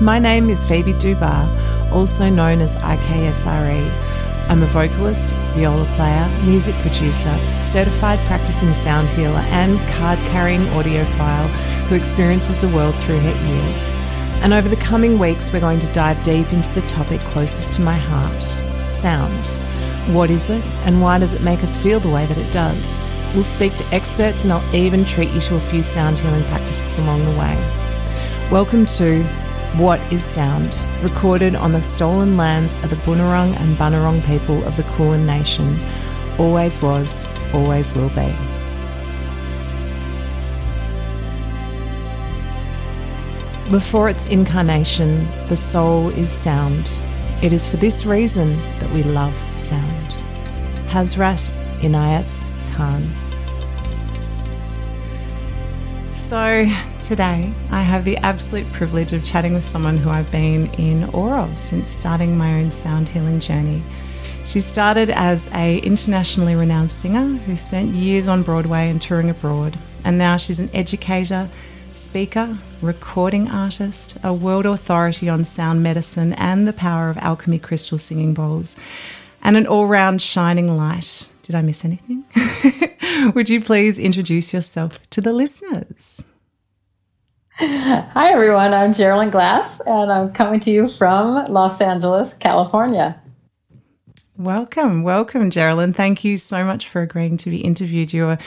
My name is Phoebe Dubar, also known as IKSRE. I'm a vocalist, viola player, music producer, certified practicing sound healer, and card carrying audiophile who experiences the world through her ears. And over the coming weeks, we're going to dive deep into the topic closest to my heart sound. What is it, and why does it make us feel the way that it does? We'll speak to experts, and I'll even treat you to a few sound healing practices along the way. Welcome to what is Sound? Recorded on the stolen lands of the Bunurong and Bunurong people of the Kulin Nation. Always was, always will be. Before its incarnation, the soul is sound. It is for this reason that we love sound. Hazrat Inayat Khan. So, today I have the absolute privilege of chatting with someone who I've been in awe of since starting my own sound healing journey. She started as a internationally renowned singer who spent years on Broadway and touring abroad, and now she's an educator, speaker, recording artist, a world authority on sound medicine and the power of alchemy crystal singing bowls, and an all-round shining light. Did I miss anything? Would you please introduce yourself to the listeners? Hi, everyone. I'm Jeralyn Glass, and I'm coming to you from Los Angeles, California. Welcome, welcome, Jeralyn. Thank you so much for agreeing to be interviewed. You're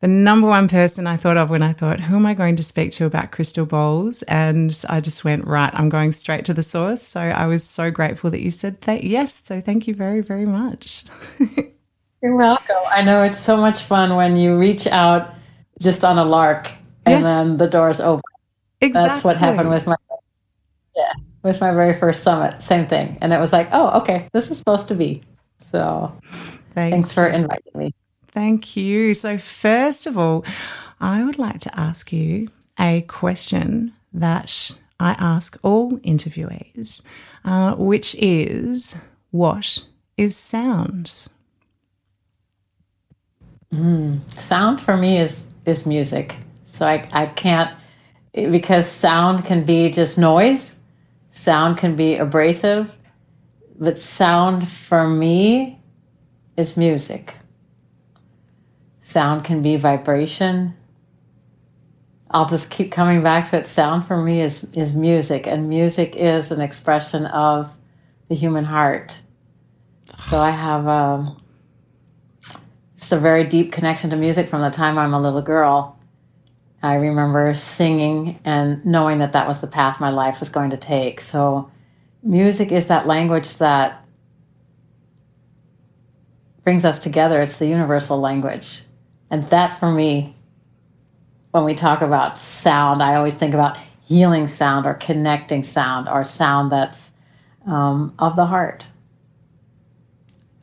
the number one person I thought of when I thought, who am I going to speak to about crystal bowls? And I just went, right, I'm going straight to the source. So I was so grateful that you said that. Yes. So thank you very, very much. You're welcome. I know it's so much fun when you reach out just on a lark and yeah. then the doors open. Exactly. That's what happened with my yeah, with my very first summit. Same thing. And it was like, oh, okay, this is supposed to be. So Thank thanks you. for inviting me. Thank you. So first of all, I would like to ask you a question that I ask all interviewees, uh, which is what is sound? Mm, sound for me is is music. So I I can't because sound can be just noise. Sound can be abrasive, but sound for me is music. Sound can be vibration. I'll just keep coming back to it. Sound for me is is music, and music is an expression of the human heart. So I have um, just a very deep connection to music from the time I'm a little girl. I remember singing and knowing that that was the path my life was going to take. So, music is that language that brings us together. It's the universal language. And that for me, when we talk about sound, I always think about healing sound or connecting sound or sound that's um, of the heart.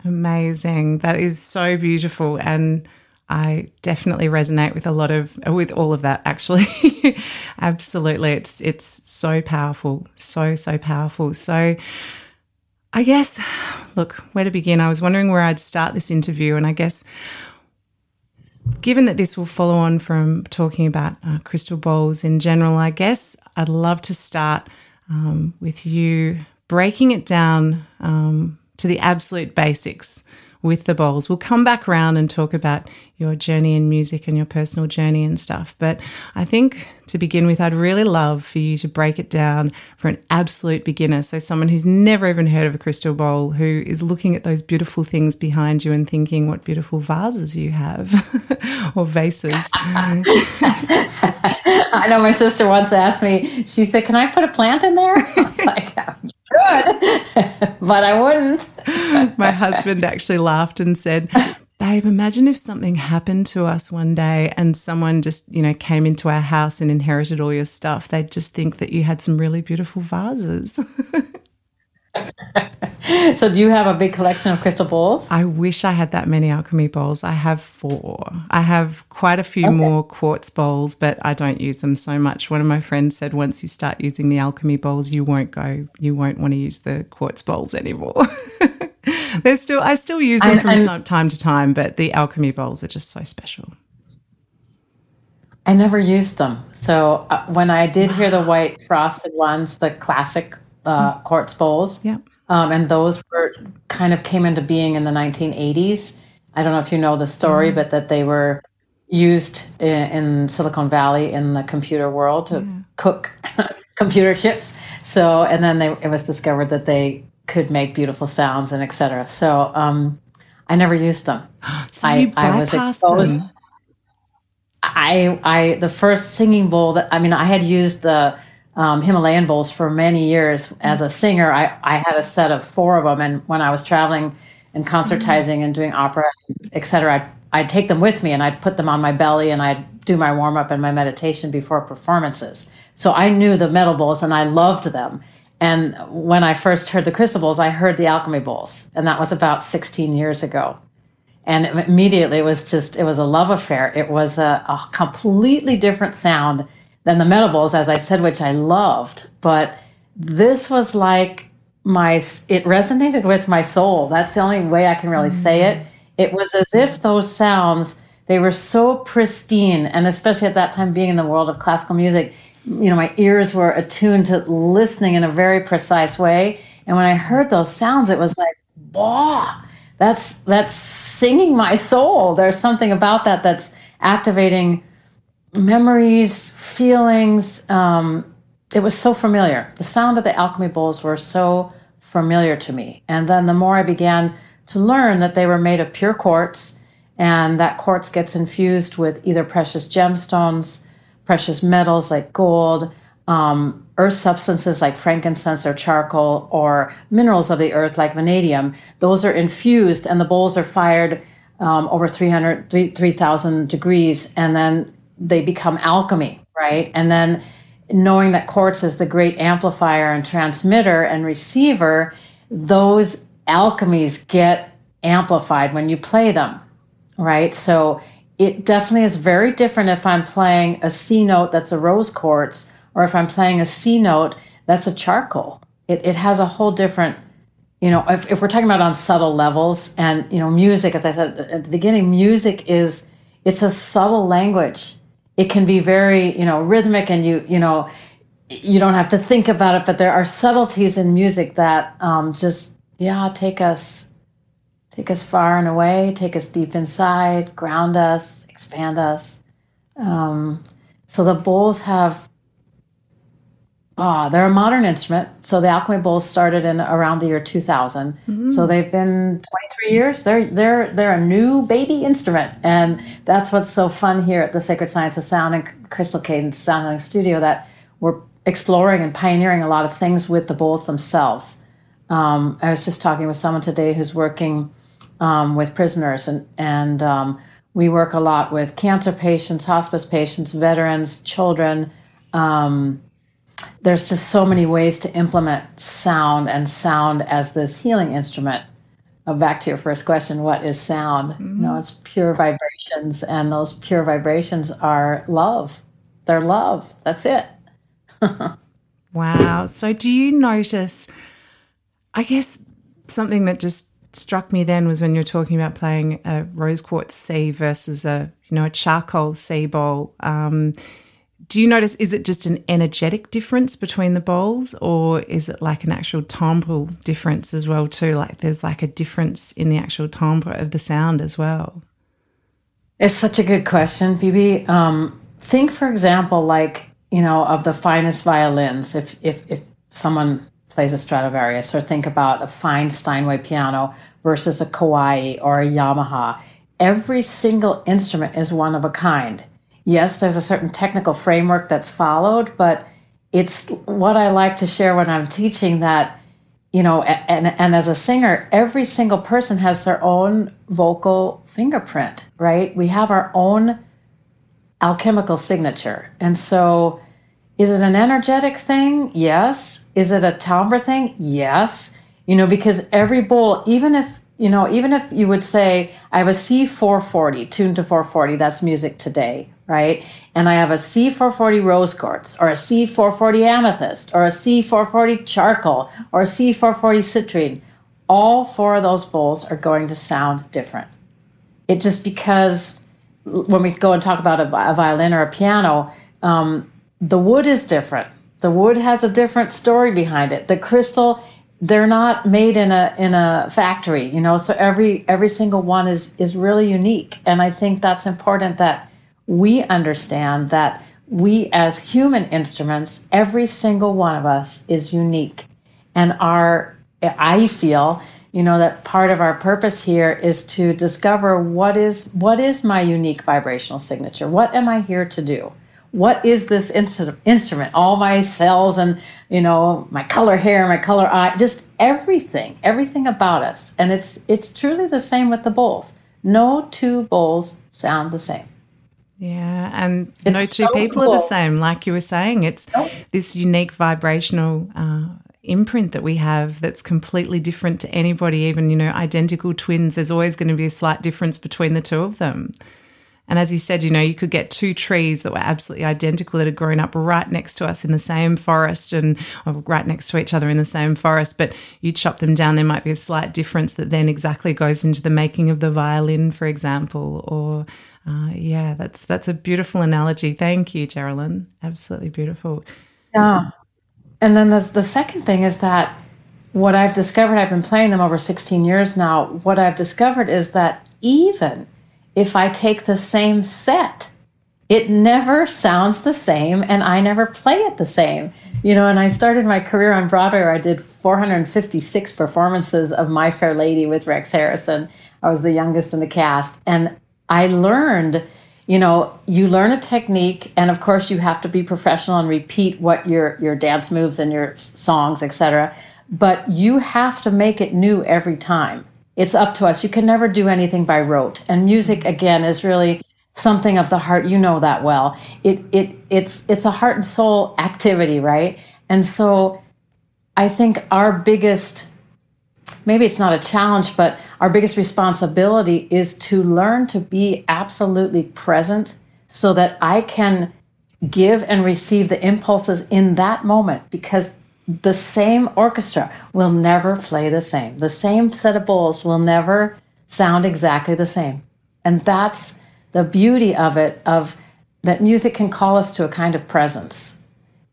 Amazing. That is so beautiful. And I definitely resonate with a lot of with all of that actually. Absolutely. It's it's so powerful. So, so powerful. So I guess look, where to begin? I was wondering where I'd start this interview and I guess given that this will follow on from talking about uh, crystal bowls in general, I guess I'd love to start um, with you breaking it down um, to the absolute basics with the bowls. We'll come back around and talk about your journey in music and your personal journey and stuff. But I think to begin with, I'd really love for you to break it down for an absolute beginner. So, someone who's never even heard of a crystal bowl, who is looking at those beautiful things behind you and thinking what beautiful vases you have or vases. I know my sister once asked me, she said, Can I put a plant in there? I was like, Good, but I wouldn't. my husband actually laughed and said, Babe, imagine if something happened to us one day and someone just, you know, came into our house and inherited all your stuff. They'd just think that you had some really beautiful vases. so, do you have a big collection of crystal bowls? I wish I had that many alchemy bowls. I have four. I have quite a few okay. more quartz bowls, but I don't use them so much. One of my friends said once you start using the alchemy bowls, you won't go, you won't want to use the quartz bowls anymore. They're still I still use them and, from and, time to time, but the alchemy bowls are just so special. I never used them. So uh, when I did hear the white frosted ones, the classic uh, quartz bowls, yeah. Um, and those were kind of came into being in the 1980s. I don't know if you know the story, mm. but that they were used in, in, Silicon Valley in the computer world to yeah. cook computer chips. So, and then they, it was discovered that they could make beautiful sounds and etc. So, um, I never used them. so I, I was exposed. Them. I, I, the first singing bowl that I mean, I had used the um, Himalayan bowls for many years as a singer. I, I had a set of four of them, and when I was traveling and concertizing and doing opera, etc., I'd, I'd take them with me and I'd put them on my belly and I'd do my warm up and my meditation before performances. So I knew the metal bowls and I loved them. And when I first heard the crystal bowls, I heard the alchemy bowls, and that was about 16 years ago. And immediately it was just, it was a love affair. It was a, a completely different sound than the metal bowls, as I said, which I loved. But this was like my, it resonated with my soul. That's the only way I can really say it. Mm. It was as if those sounds, they were so pristine. And especially at that time, being in the world of classical music, you know, my ears were attuned to listening in a very precise way. And when I heard those sounds, it was like, wow, that's that's singing my soul. There's something about that that's activating memories, feelings. Um, it was so familiar. The sound of the alchemy bowls were so familiar to me. And then the more I began to learn that they were made of pure quartz, and that quartz gets infused with either precious gemstones, precious metals like gold, um, earth substances like frankincense or charcoal, or minerals of the earth like vanadium. Those are infused, and the bowls are fired um, over 300, 3,000 degrees, and then they become alchemy, right? And then knowing that quartz is the great amplifier and transmitter and receiver, those alchemies get amplified when you play them, right? So it definitely is very different if I'm playing a C note that's a rose quartz or if I'm playing a C note that's a charcoal. It, it has a whole different, you know, if, if we're talking about on subtle levels and, you know, music, as I said at the beginning, music is, it's a subtle language it can be very you know rhythmic and you you know you don't have to think about it but there are subtleties in music that um, just yeah take us take us far and away take us deep inside ground us expand us. Um, so the bowls have Ah, they're a modern instrument. So the alchemy bowls started in around the year 2000. Mm-hmm. So they've been 23 years. They're they're they're a new baby instrument, and that's what's so fun here at the Sacred Science of Sound and Crystal Cadence Sound Healing Studio that we're exploring and pioneering a lot of things with the bowls themselves. Um, I was just talking with someone today who's working um, with prisoners, and and um, we work a lot with cancer patients, hospice patients, veterans, children. There's just so many ways to implement sound and sound as this healing instrument. Uh, back to your first question, what is sound? Mm-hmm. You know, it's pure vibrations, and those pure vibrations are love. They're love. That's it. wow. So, do you notice? I guess something that just struck me then was when you were talking about playing a rose quartz C versus a you know a charcoal C bowl. Um, do you notice is it just an energetic difference between the bowls or is it like an actual timbre difference as well too? Like there's like a difference in the actual timbre of the sound as well. It's such a good question phoebe. Um, think for example like you know of the finest violins if if if someone plays a stradivarius or think about a fine steinway piano versus a kawai or a yamaha. Every single instrument is one of a kind yes, there's a certain technical framework that's followed, but it's what I like to share when I'm teaching that, you know, and, and as a singer, every single person has their own vocal fingerprint, right? We have our own alchemical signature. And so, is it an energetic thing? Yes. Is it a timbre thing? Yes. You know, because every bowl, even if you know, even if you would say, I have a C440 tuned to 440, that's music today, right? And I have a C440 rose quartz, or a C440 amethyst, or a C440 charcoal, or a C440 citrine. All four of those bowls are going to sound different. It just because when we go and talk about a, a violin or a piano, um, the wood is different. The wood has a different story behind it. The crystal, they're not made in a in a factory, you know. So every every single one is is really unique, and I think that's important that we understand that we as human instruments, every single one of us is unique, and our I feel you know that part of our purpose here is to discover what is what is my unique vibrational signature? What am i here to do? What is this instrument? All my cells and you know my color hair my color eye just everything everything about us. And it's it's truly the same with the bowls. No two bowls sound the same yeah, and it's no two so people cool. are the same. Like you were saying, it's nope. this unique vibrational uh, imprint that we have that's completely different to anybody, even, you know, identical twins, there's always going to be a slight difference between the two of them. And as you said, you know, you could get two trees that were absolutely identical that had grown up right next to us in the same forest and right next to each other in the same forest, but you chop them down, there might be a slight difference that then exactly goes into the making of the violin, for example. Or, uh, yeah, that's that's a beautiful analogy. Thank you, Jeralyn. Absolutely beautiful. Yeah, and then the, the second thing is that what I've discovered, I've been playing them over 16 years now. What I've discovered is that even if I take the same set, it never sounds the same and I never play it the same. You know, and I started my career on Broadway I did 456 performances of My Fair Lady with Rex Harrison. I was the youngest in the cast. And I learned you know you learn a technique and of course you have to be professional and repeat what your your dance moves and your songs etc but you have to make it new every time. It's up to us. You can never do anything by rote. And music again is really something of the heart. You know that well. It it it's it's a heart and soul activity right? And so i think our biggest maybe it's not a challenge, but our biggest responsibility is to learn to be absolutely present so that I can give and receive the impulses in that moment because the same orchestra will never play the same. The same set of bowls will never sound exactly the same. And that's the beauty of it of that music can call us to a kind of presence.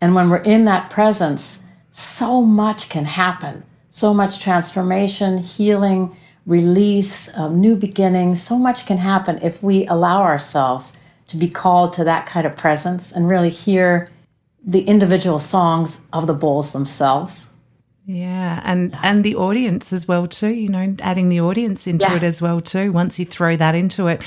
And when we're in that presence, so much can happen so much transformation, healing, release, um, new beginnings. So much can happen if we allow ourselves to be called to that kind of presence and really hear the individual songs of the bowls themselves. Yeah, and and the audience as well too. You know, adding the audience into yeah. it as well too. Once you throw that into it,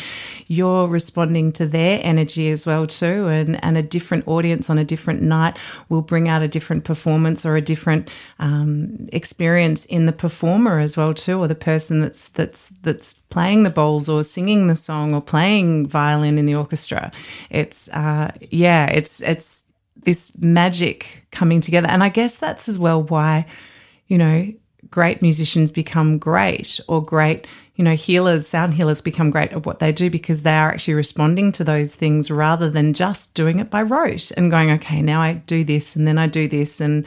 you're responding to their energy as well too. And and a different audience on a different night will bring out a different performance or a different um, experience in the performer as well too, or the person that's that's that's playing the bowls or singing the song or playing violin in the orchestra. It's uh, yeah, it's it's this magic coming together. And I guess that's as well why, you know, great musicians become great or great, you know, healers, sound healers become great at what they do because they are actually responding to those things rather than just doing it by rote and going, okay, now I do this and then I do this and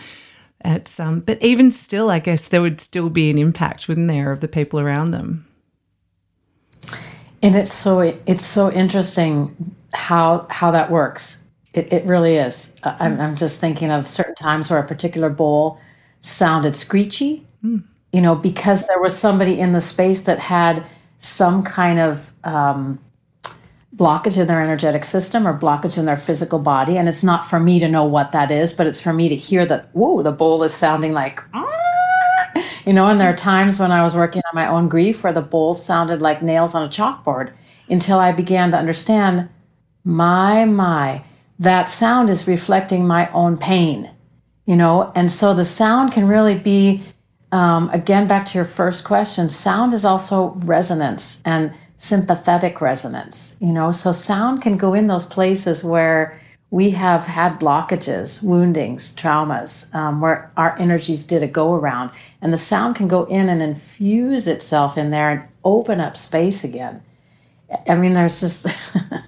it's um but even still I guess there would still be an impact, wouldn't there, of the people around them. And it's so it's so interesting how how that works it, it really is. I'm, I'm just thinking of certain times where a particular bowl sounded screechy, mm. you know, because there was somebody in the space that had some kind of um, blockage in their energetic system or blockage in their physical body. And it's not for me to know what that is, but it's for me to hear that, whoa, the bowl is sounding like, you know, and there are times when I was working on my own grief where the bowl sounded like nails on a chalkboard until I began to understand, my, my, that sound is reflecting my own pain, you know? And so the sound can really be, um, again, back to your first question, sound is also resonance and sympathetic resonance, you know? So sound can go in those places where we have had blockages, woundings, traumas, um, where our energies did a go around. And the sound can go in and infuse itself in there and open up space again. I mean, there's just,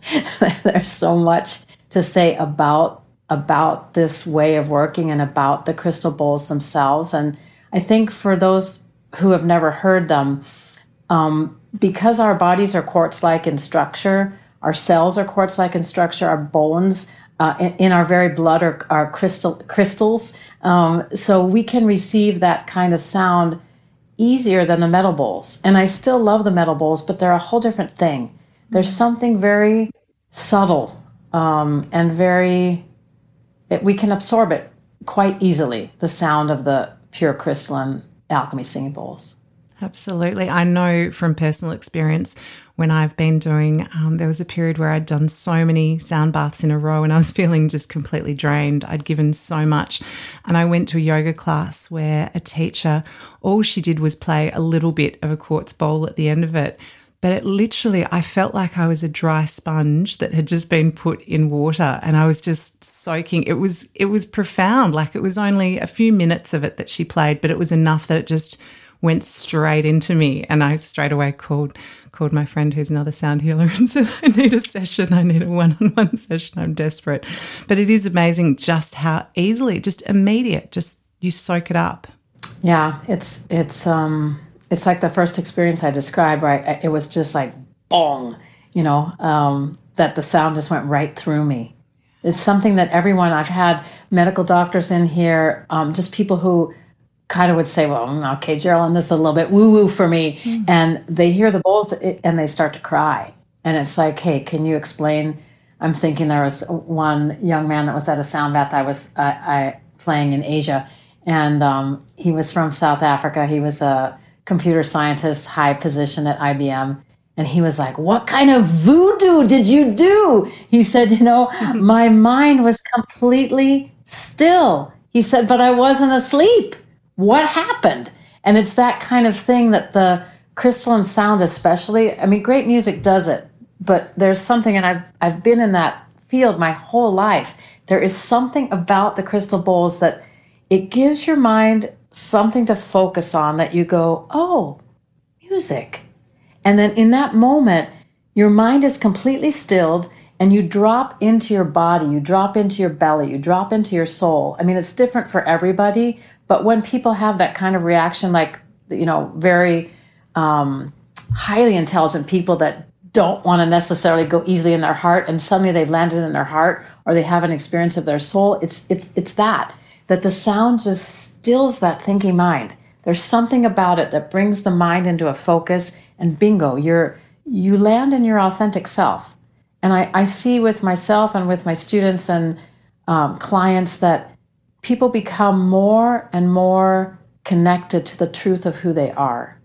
there's so much to say about about this way of working and about the crystal bowls themselves. And I think for those who have never heard them, um, because our bodies are quartz like in structure, Our cells are quartz like in structure. Our bones uh, in, in, our very blood are, are crystal, crystals. Um, so we can receive that kind of sound easier than the metal bowls. And I still love the metal bowls, but they're a whole different thing. There's mm-hmm. something very subtle um, and very, it, we can absorb it quite easily, the sound of the pure crystalline alchemy singing bowls. Absolutely. I know from personal experience when I've been doing, um, there was a period where I'd done so many sound baths in a row and I was feeling just completely drained. I'd given so much. And I went to a yoga class where a teacher, all she did was play a little bit of a quartz bowl at the end of it. But it literally, I felt like I was a dry sponge that had just been put in water and I was just soaking. It was, it was profound. Like it was only a few minutes of it that she played, but it was enough that it just went straight into me. And I straight away called called my friend who's another sound healer and said, I need a session. I need a one on one session. I'm desperate. But it is amazing just how easily, just immediate, just you soak it up. Yeah, it's it's um it's like the first experience I described, right? It was just like bong, you know, um, that the sound just went right through me. It's something that everyone I've had medical doctors in here, um, just people who kind of would say, well, mm, okay, Jeralyn, this is a little bit woo woo for me. Mm-hmm. And they hear the bowls and they start to cry. And it's like, hey, can you explain? I'm thinking there was one young man that was at a sound bath I was uh, I playing in Asia, and um, he was from South Africa. He was a computer scientist, high position at IBM. And he was like, What kind of voodoo did you do? He said, You know, my mind was completely still. He said, But I wasn't asleep what happened? And it's that kind of thing that the crystalline sound, especially, I mean, great music does it, but there's something, and I've, I've been in that field my whole life. There is something about the crystal bowls that it gives your mind something to focus on that you go, oh, music. And then in that moment, your mind is completely stilled and you drop into your body, you drop into your belly, you drop into your soul. I mean, it's different for everybody, but when people have that kind of reaction, like, you know, very um, highly intelligent people that don't want to necessarily go easily in their heart and suddenly they've landed in their heart or they have an experience of their soul, it's, it's, it's that, that the sound just stills that thinking mind. There's something about it that brings the mind into a focus and bingo, you're, you land in your authentic self. And I, I see with myself and with my students and um, clients that people become more and more connected to the truth of who they are.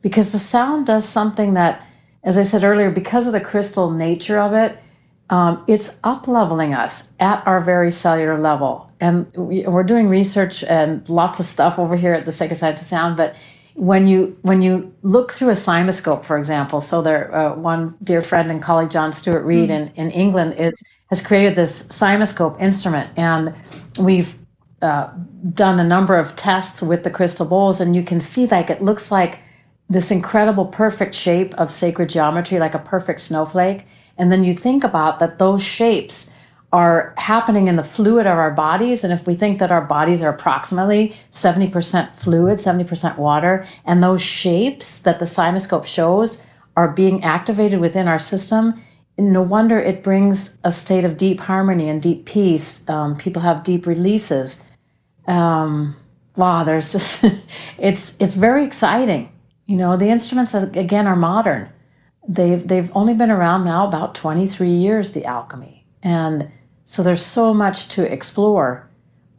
Because the sound does something that, as I said earlier, because of the crystal nature of it, um, it's up leveling us at our very cellular level. And we, are doing research and lots of stuff over here at the Sacred Science of Sound. But when you when you look through a CymaScope, for example, so there uh, one dear friend and colleague John Stuart Reid mm-hmm. in, in England is has created this CymaScope instrument, and we've uh, done a number of tests with the crystal bowls, and you can see like it looks like this incredible perfect shape of sacred geometry, like a perfect snowflake. And then you think about that those shapes are happening in the fluid of our bodies. And if we think that our bodies are approximately 70% fluid, 70% water, and those shapes that the CymaScope shows are being activated within our system, no wonder it brings a state of deep harmony and deep peace. Um, people have deep releases um, wow, there's just it's it's very exciting. You know, the instruments again are modern. They've they've only been around now about 23 years. The alchemy, and so there's so much to explore.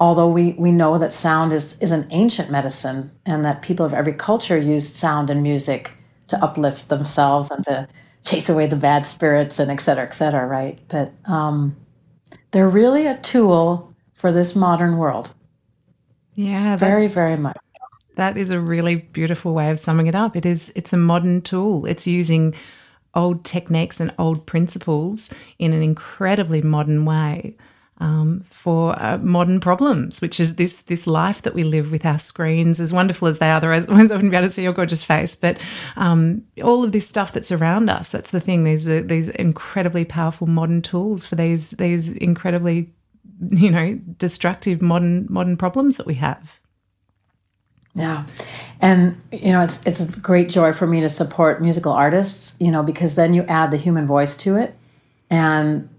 Although we, we know that sound is, is an ancient medicine and that people of every culture used sound and music to uplift themselves and to chase away the bad spirits and et cetera, et cetera, right? But um, they're really a tool for this modern world. Yeah, very, very much. That is a really beautiful way of summing it up. It is it's a modern tool. It's using old techniques and old principles in an incredibly modern way um, for uh, modern problems, which is this this life that we live with our screens, as wonderful as they are. Otherwise, I wouldn't be able to see your gorgeous face. But um, all of this stuff that's around us, that's the thing. These are these incredibly powerful modern tools for these these incredibly you know destructive modern modern problems that we have yeah and you know it's it's a great joy for me to support musical artists you know because then you add the human voice to it And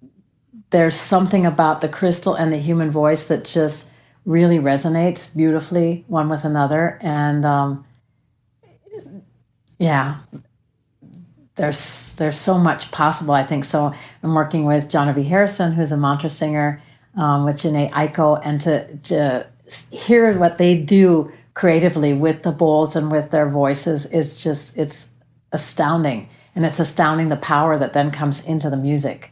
there's something about the crystal and the human voice that just really resonates beautifully one with another. And um, yeah, there's there's so much possible. I think so. I'm working with Johnny Harrison, who's a mantra singer, um, with Jhené Aiko, and to to hear what they do creatively with the bowls and with their voices is just it's astounding, and it's astounding the power that then comes into the music.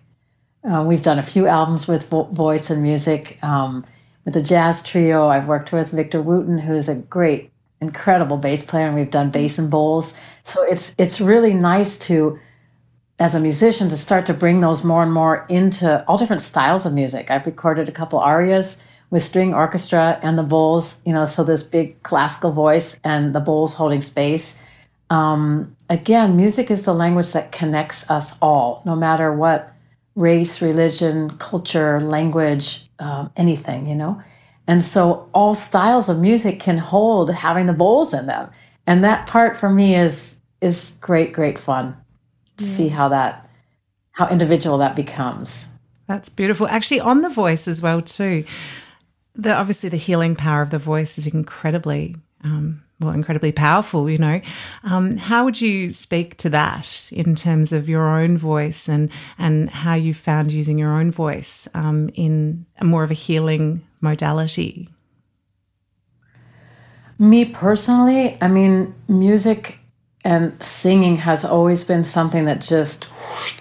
Uh, we've done a few albums with vo- voice and music. Um, with the jazz trio, I've worked with Victor Wooten, who's a great, incredible bass player, and we've done bass and bowls. So it's it's really nice to, as a musician, to start to bring those more and more into all different styles of music. I've recorded a couple arias with string orchestra and the bowls, you know, so this big classical voice and the bowls holding space. Um, again, music is the language that connects us all, no matter what race, religion, culture, language, um, anything, you know. And so all styles of music can hold having the bowls in them. And that part for me is is great, great fun to yeah. see how that how individual that becomes. That's beautiful. Actually, on the voice as well too. The obviously the healing power of the voice is incredibly um, well, incredibly powerful, you know. Um, how would you speak to that in terms of your own voice and and how you found using your own voice um, in more of a healing modality? Me personally, I mean, music and singing has always been something that just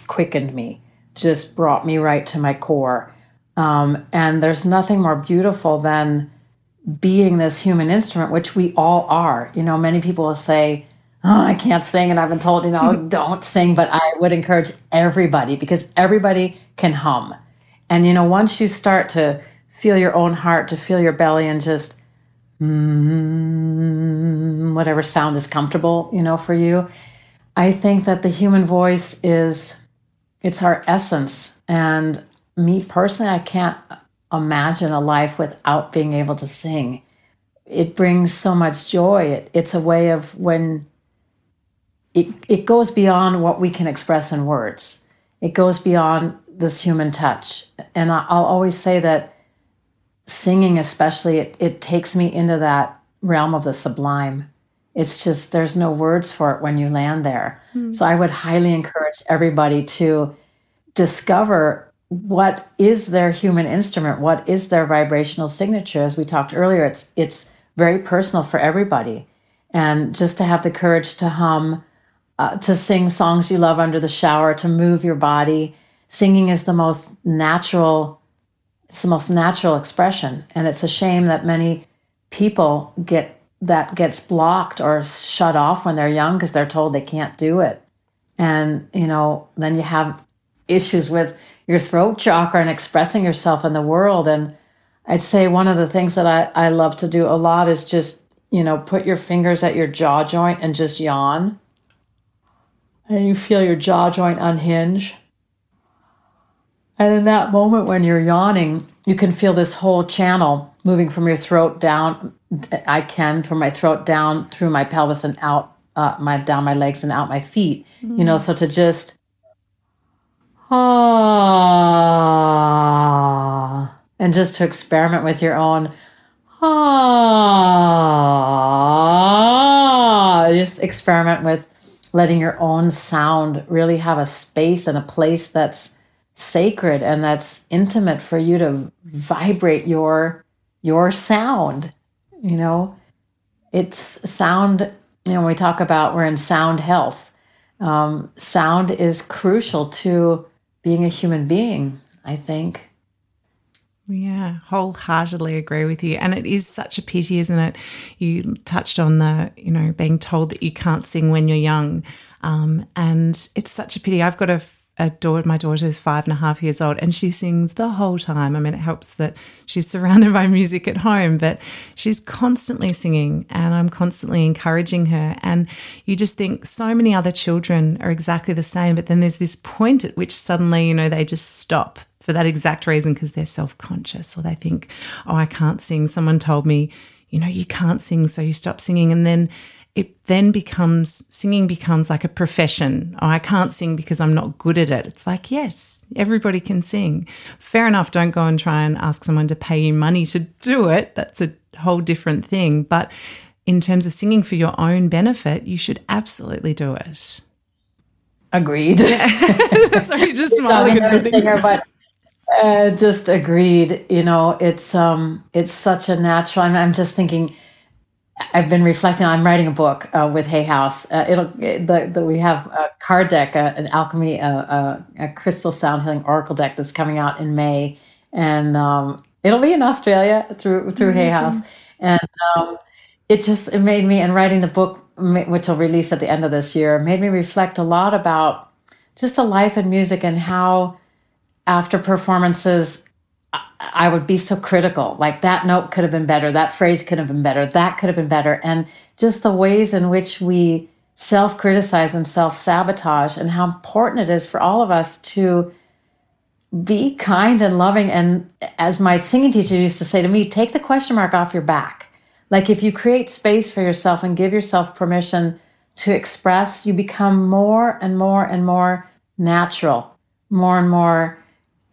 quickened me, just brought me right to my core. Um, and there's nothing more beautiful than being this human instrument, which we all are. You know, many people will say, Oh, I can't sing, and I've been told, you know, don't sing, but I would encourage everybody because everybody can hum. And, you know, once you start to feel your own heart, to feel your belly, and just mm, whatever sound is comfortable, you know, for you, I think that the human voice is it's our essence. And me personally, I can't imagine a life without being able to sing. It brings so much joy. It, it's a way of when it, it goes beyond what we can express in words. It goes beyond this human touch. And I, will always say that singing, especially, it, it takes me into that realm of the sublime. It's just, there's no words for it when you land there. Mm. So I would highly encourage everybody to discover what is their human instrument? What is their vibrational signature? As we talked earlier it's it's very personal for everybody. And just to have the courage to hum uh, to sing songs you love under the shower to move your body. Singing is the most natural it's the most natural expression. And it's a shame that many people get that gets blocked or shut off when they're young because they're told they can't do it. And you know then you have issues with your throat chakra and expressing yourself in the world. And I'd say one of the things that I, I love to do a lot is just, you know, put your fingers at your jaw joint and just yawn. And you feel your jaw joint unhinge. And in that moment when you're yawning, you can feel this whole channel moving from your throat down. I can from my throat down through my pelvis and out uh, my down my legs and out my feet. Mm-hmm. You know, so to just ah, and just to experiment with your own ah, just experiment with letting your own sound really have a space and a place that's sacred and that's intimate for you to vibrate your your sound you know? It's sound you know we talk about we're in sound health um, sound is crucial to being a human being, I think. Yeah, wholeheartedly agree with you. And it is such a pity, isn't it? You touched on the, you know, being told that you can't sing when you're young. Um, and it's such a pity. I've got a a daughter, my daughter is five and a half years old, and she sings the whole time. I mean, it helps that she's surrounded by music at home, but she's constantly singing, and I'm constantly encouraging her. And you just think so many other children are exactly the same, but then there's this point at which suddenly, you know, they just stop for that exact reason because they're self conscious or they think, oh, I can't sing. Someone told me, you know, you can't sing, so you stop singing. And then it then becomes singing becomes like a profession. Oh, I can't sing because I'm not good at it. It's like, yes, everybody can sing. Fair enough. Don't go and try and ask someone to pay you money to do it. That's a whole different thing. But in terms of singing for your own benefit, you should absolutely do it. Agreed. Yeah. Sorry, just smiling at singer, but uh, just agreed. You know, it's um, it's such a natural. I'm, I'm just thinking I've been reflecting. I'm writing a book uh, with Hay House. Uh, it'll the, the, we have a card deck, uh, an alchemy, uh, uh, a crystal sound healing oracle deck that's coming out in May, and um, it'll be in Australia through through Amazing. Hay House. And um, it just it made me, and writing the book, which will release at the end of this year, made me reflect a lot about just a life in music and how after performances I would be so critical. Like that note could have been better. That phrase could have been better. That could have been better. And just the ways in which we self criticize and self sabotage, and how important it is for all of us to be kind and loving. And as my singing teacher used to say to me, take the question mark off your back. Like if you create space for yourself and give yourself permission to express, you become more and more and more natural, more and more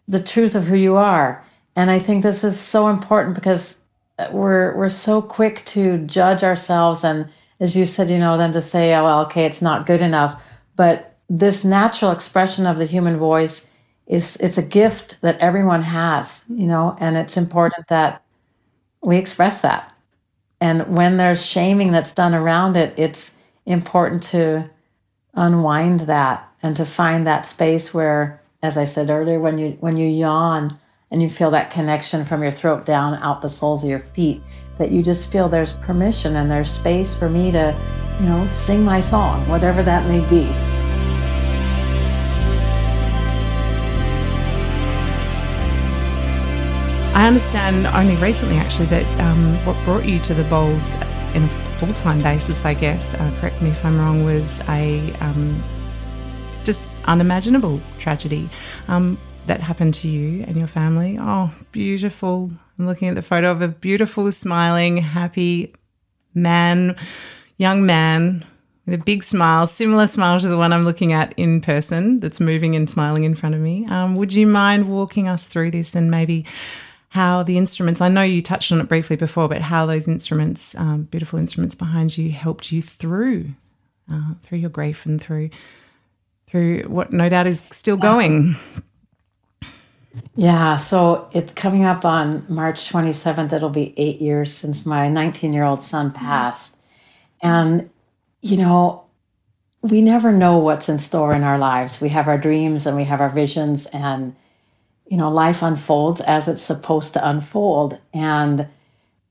the truth of who you are. And I think this is so important because uh, we're we're so quick to judge ourselves and as you said, you know, then to say, oh well, okay, it's not good enough. But this natural expression of the human voice is it's a gift that everyone has, you know, and it's important that we express that. And when there's shaming that's done around it, it's important to unwind that and to find that space where, as I said earlier, when you when you yawn, and you feel that connection from your throat down out the soles of your feet, that you just feel there's permission and there's space for me to, you know, sing my song, whatever that may be. I understand only recently, actually, that um, what brought you to the bowls in a full time basis, I guess, uh, correct me if I'm wrong, was a um, just unimaginable tragedy. Um, that happened to you and your family. Oh, beautiful. I'm looking at the photo of a beautiful, smiling, happy man, young man with a big smile, similar smile to the one I'm looking at in person that's moving and smiling in front of me. Um, would you mind walking us through this and maybe how the instruments, I know you touched on it briefly before, but how those instruments, um, beautiful instruments behind you, helped you through, uh, through your grief and through, through what no doubt is still going. Yeah, so it's coming up on March 27th. It'll be eight years since my 19 year old son passed. And, you know, we never know what's in store in our lives. We have our dreams and we have our visions, and, you know, life unfolds as it's supposed to unfold. And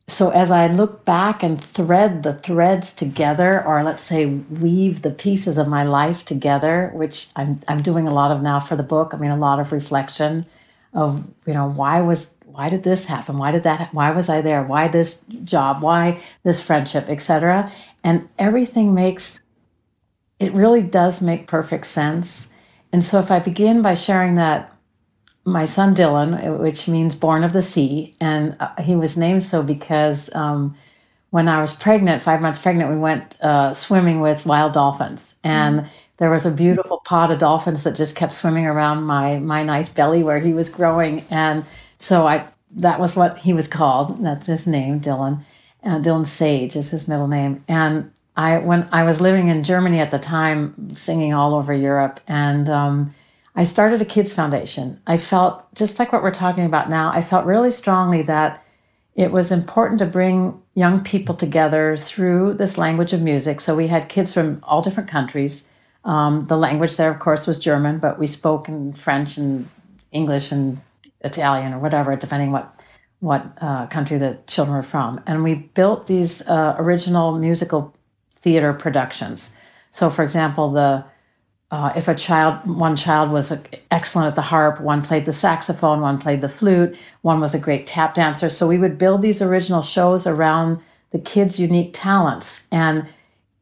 so as I look back and thread the threads together, or let's say weave the pieces of my life together, which I'm, I'm doing a lot of now for the book, I mean, a lot of reflection of you know why was why did this happen? Why did that why was i there? Why this job? Why this friendship etc and everything makes it really does make perfect sense. And so if i begin by sharing that my son dylan which means born of the sea and uh, he was named so because um, when i was pregnant five months pregnant we went uh, swimming with wild dolphins. And mm-hmm there was a beautiful pod of dolphins that just kept swimming around my my nice belly where he was growing. And so i that was what he was called. That's his name dylan. Uh, dylan sage is his middle name. And i when i was living in germany at the time singing all over europe. And um, i started a kids foundation i felt just like what we're talking about now i felt really strongly that it was important to bring young people together through this language of music so we had kids from all different countries um, the language there, of course, was German, but we spoke in French and English and Italian or whatever, depending what what uh, country the children were from. And we built these uh, original musical theater productions. So, for example, the uh, if a child, one child was excellent at the harp, one played the saxophone, one played the flute, one was a great tap dancer. So we would build these original shows around the kids' unique talents and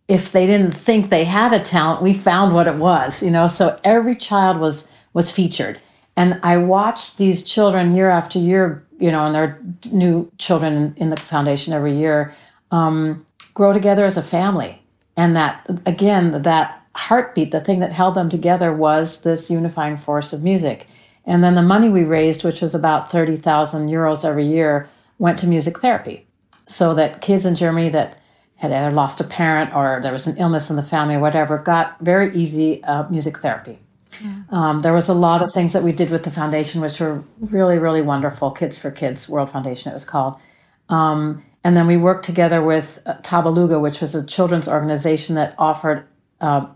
if they didn't think they had a talent, we found what it was, you know. So every child was was featured, and I watched these children year after year, you know, and there are new children in the foundation every year, um, grow together as a family. And that, again, that heartbeat, the thing that held them together was this unifying force of music. And then the money we raised, which was about 30,000 euros every year, went to music therapy. So that kids in Germany that had either lost a parent or there was an illness in the family or whatever got very easy uh, music therapy. Yeah. Um, there was a lot of things that we did with the foundation, which were really, really wonderful. Kids for Kids World Foundation, it was called. Um, and then we worked together with uh, Tabaluga, which was a children's organization that offered uh,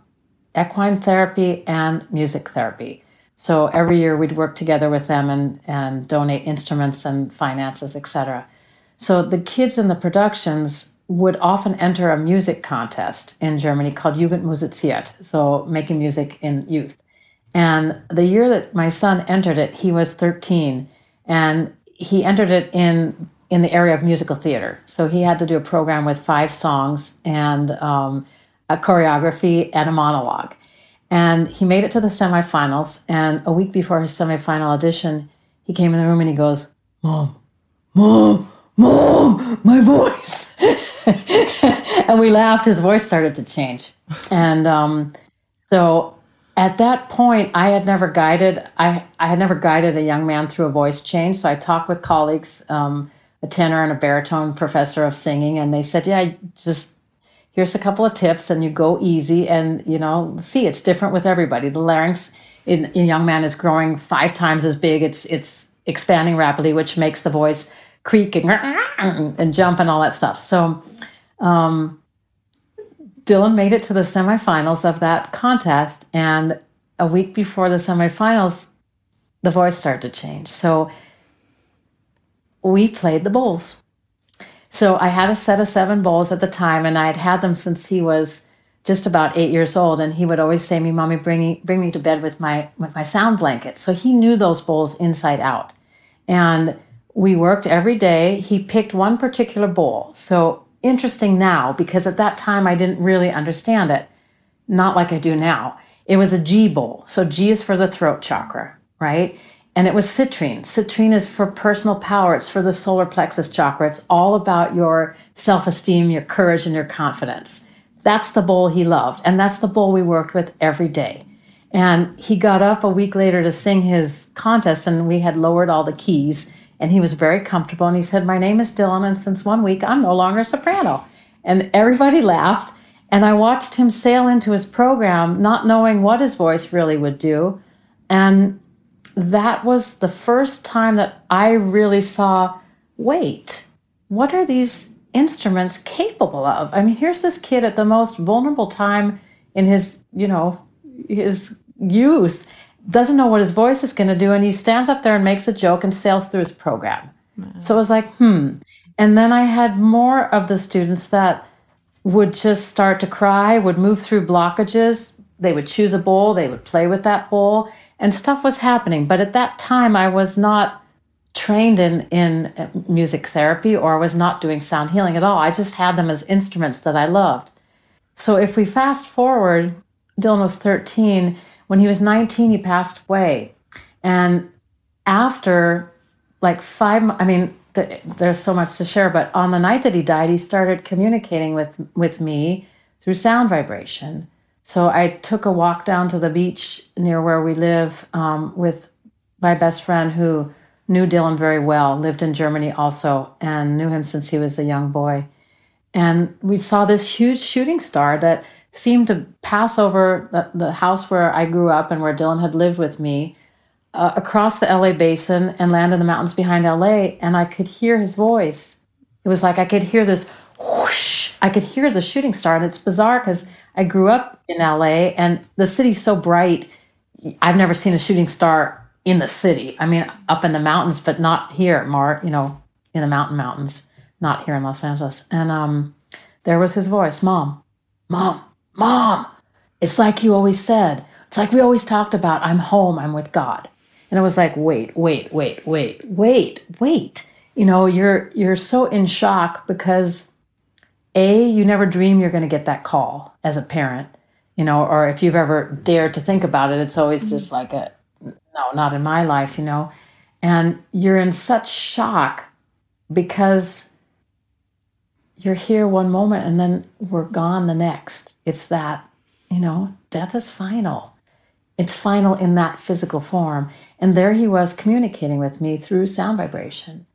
equine therapy and music therapy. So every year we'd work together with them and, and donate instruments and finances, etc. So the kids in the productions would often enter a music contest in Germany called Jugend musiziert, so making music in youth. And the year that my son entered it, he was 13, and he entered it in in the area of musical theater. So he had to do a program with five songs and um, a choreography and a monologue. And he made it to the semifinals. And a week before his semifinal audition, he came in the room and he goes, Mom, Mom, Mom, my voice. and we laughed. His voice started to change. And um, so at that point, I had never guided, I, I had never guided a young man through a voice change. So I talked with colleagues, um, a tenor and a baritone professor of singing, and they said, yeah, just here's a couple of tips and you go easy and you know see it's different with everybody. The larynx in, in young man is growing five times as big. It's it's expanding rapidly which makes the voice creak and, and jump and all that stuff. So um, dylan made it to the semifinals of that contest and a week before the semifinals the voice started to change. So we played the bowls so I had a set of seven bowls at the time, and I had had them since he was just about eight years old. And he would always say, "Me, mommy, bring me, bring me to bed with my with my sound blanket." So he knew those bowls inside out, and we worked every day. He picked one particular bowl. So interesting now because at that time I didn't really understand it, not like I do now. It was a G bowl. So G is for the throat chakra, right? And it was citrine. Citrine is for personal power. It's for the solar plexus chakra. It's all about your self-esteem, your courage, and your confidence. That's the bowl he loved, and that's the bowl we worked with every day. And he got up a week later to sing his contest, and we had lowered all the keys, and he was very comfortable. And he said, "My name is Dylan, and since one week I'm no longer a soprano." And everybody laughed. And I watched him sail into his program, not knowing what his voice really would do. And that was the first time that I really saw wait, what are these instruments capable of? I mean, here's this kid at the most vulnerable time in his, you know, his youth, doesn't know what his voice is going to do, and he stands up there and makes a joke and sails through his program. So it was like, hmm. And then I had more of the students that would just start to cry, would move through blockages. They would choose a bowl, they would play with that bowl, and stuff was happening. But at that time, I was not trained in, in uh, music therapy or was not doing sound healing at all. I just had them as instruments that I loved. So if we fast forward, Dylan was 13. When he was 19, he passed away. And after like five, I mean, the, there's so much to share, but on the night that he died, he started communicating with, with me through sound vibration. So I took a walk down to the beach near where we live um, with my best friend who knew Dylan very well, lived in Germany also, and knew him since he was a young boy. And we saw this huge shooting star that seemed to pass over the, the house where I grew up and where Dylan had lived with me uh, across the LA basin and land in the mountains behind LA. And I could hear his voice. It was like I could hear this whoosh. I could hear the shooting star. And it's bizarre because I grew up in LA and the city's so bright. I've never seen a shooting star in the city. I mean, up in the mountains, but not here, more, you know, in the mountain mountains, not here in Los Angeles. And um, there was his voice, Mom, Mom, Mom. It's like you always said. It's like we always talked about, I'm home, I'm with God. And it was like, wait, wait, wait, wait, wait, wait. You know, you're you're so in shock because a, you never dream you're going to get that call as a parent, you know, or if you've ever dared to think about it, it's always just like a no, not in my life, you know. And you're in such shock because you're here one moment and then we're gone the next. It's that, you know, death is final. It's final in that physical form. And there he was communicating with me through sound vibration.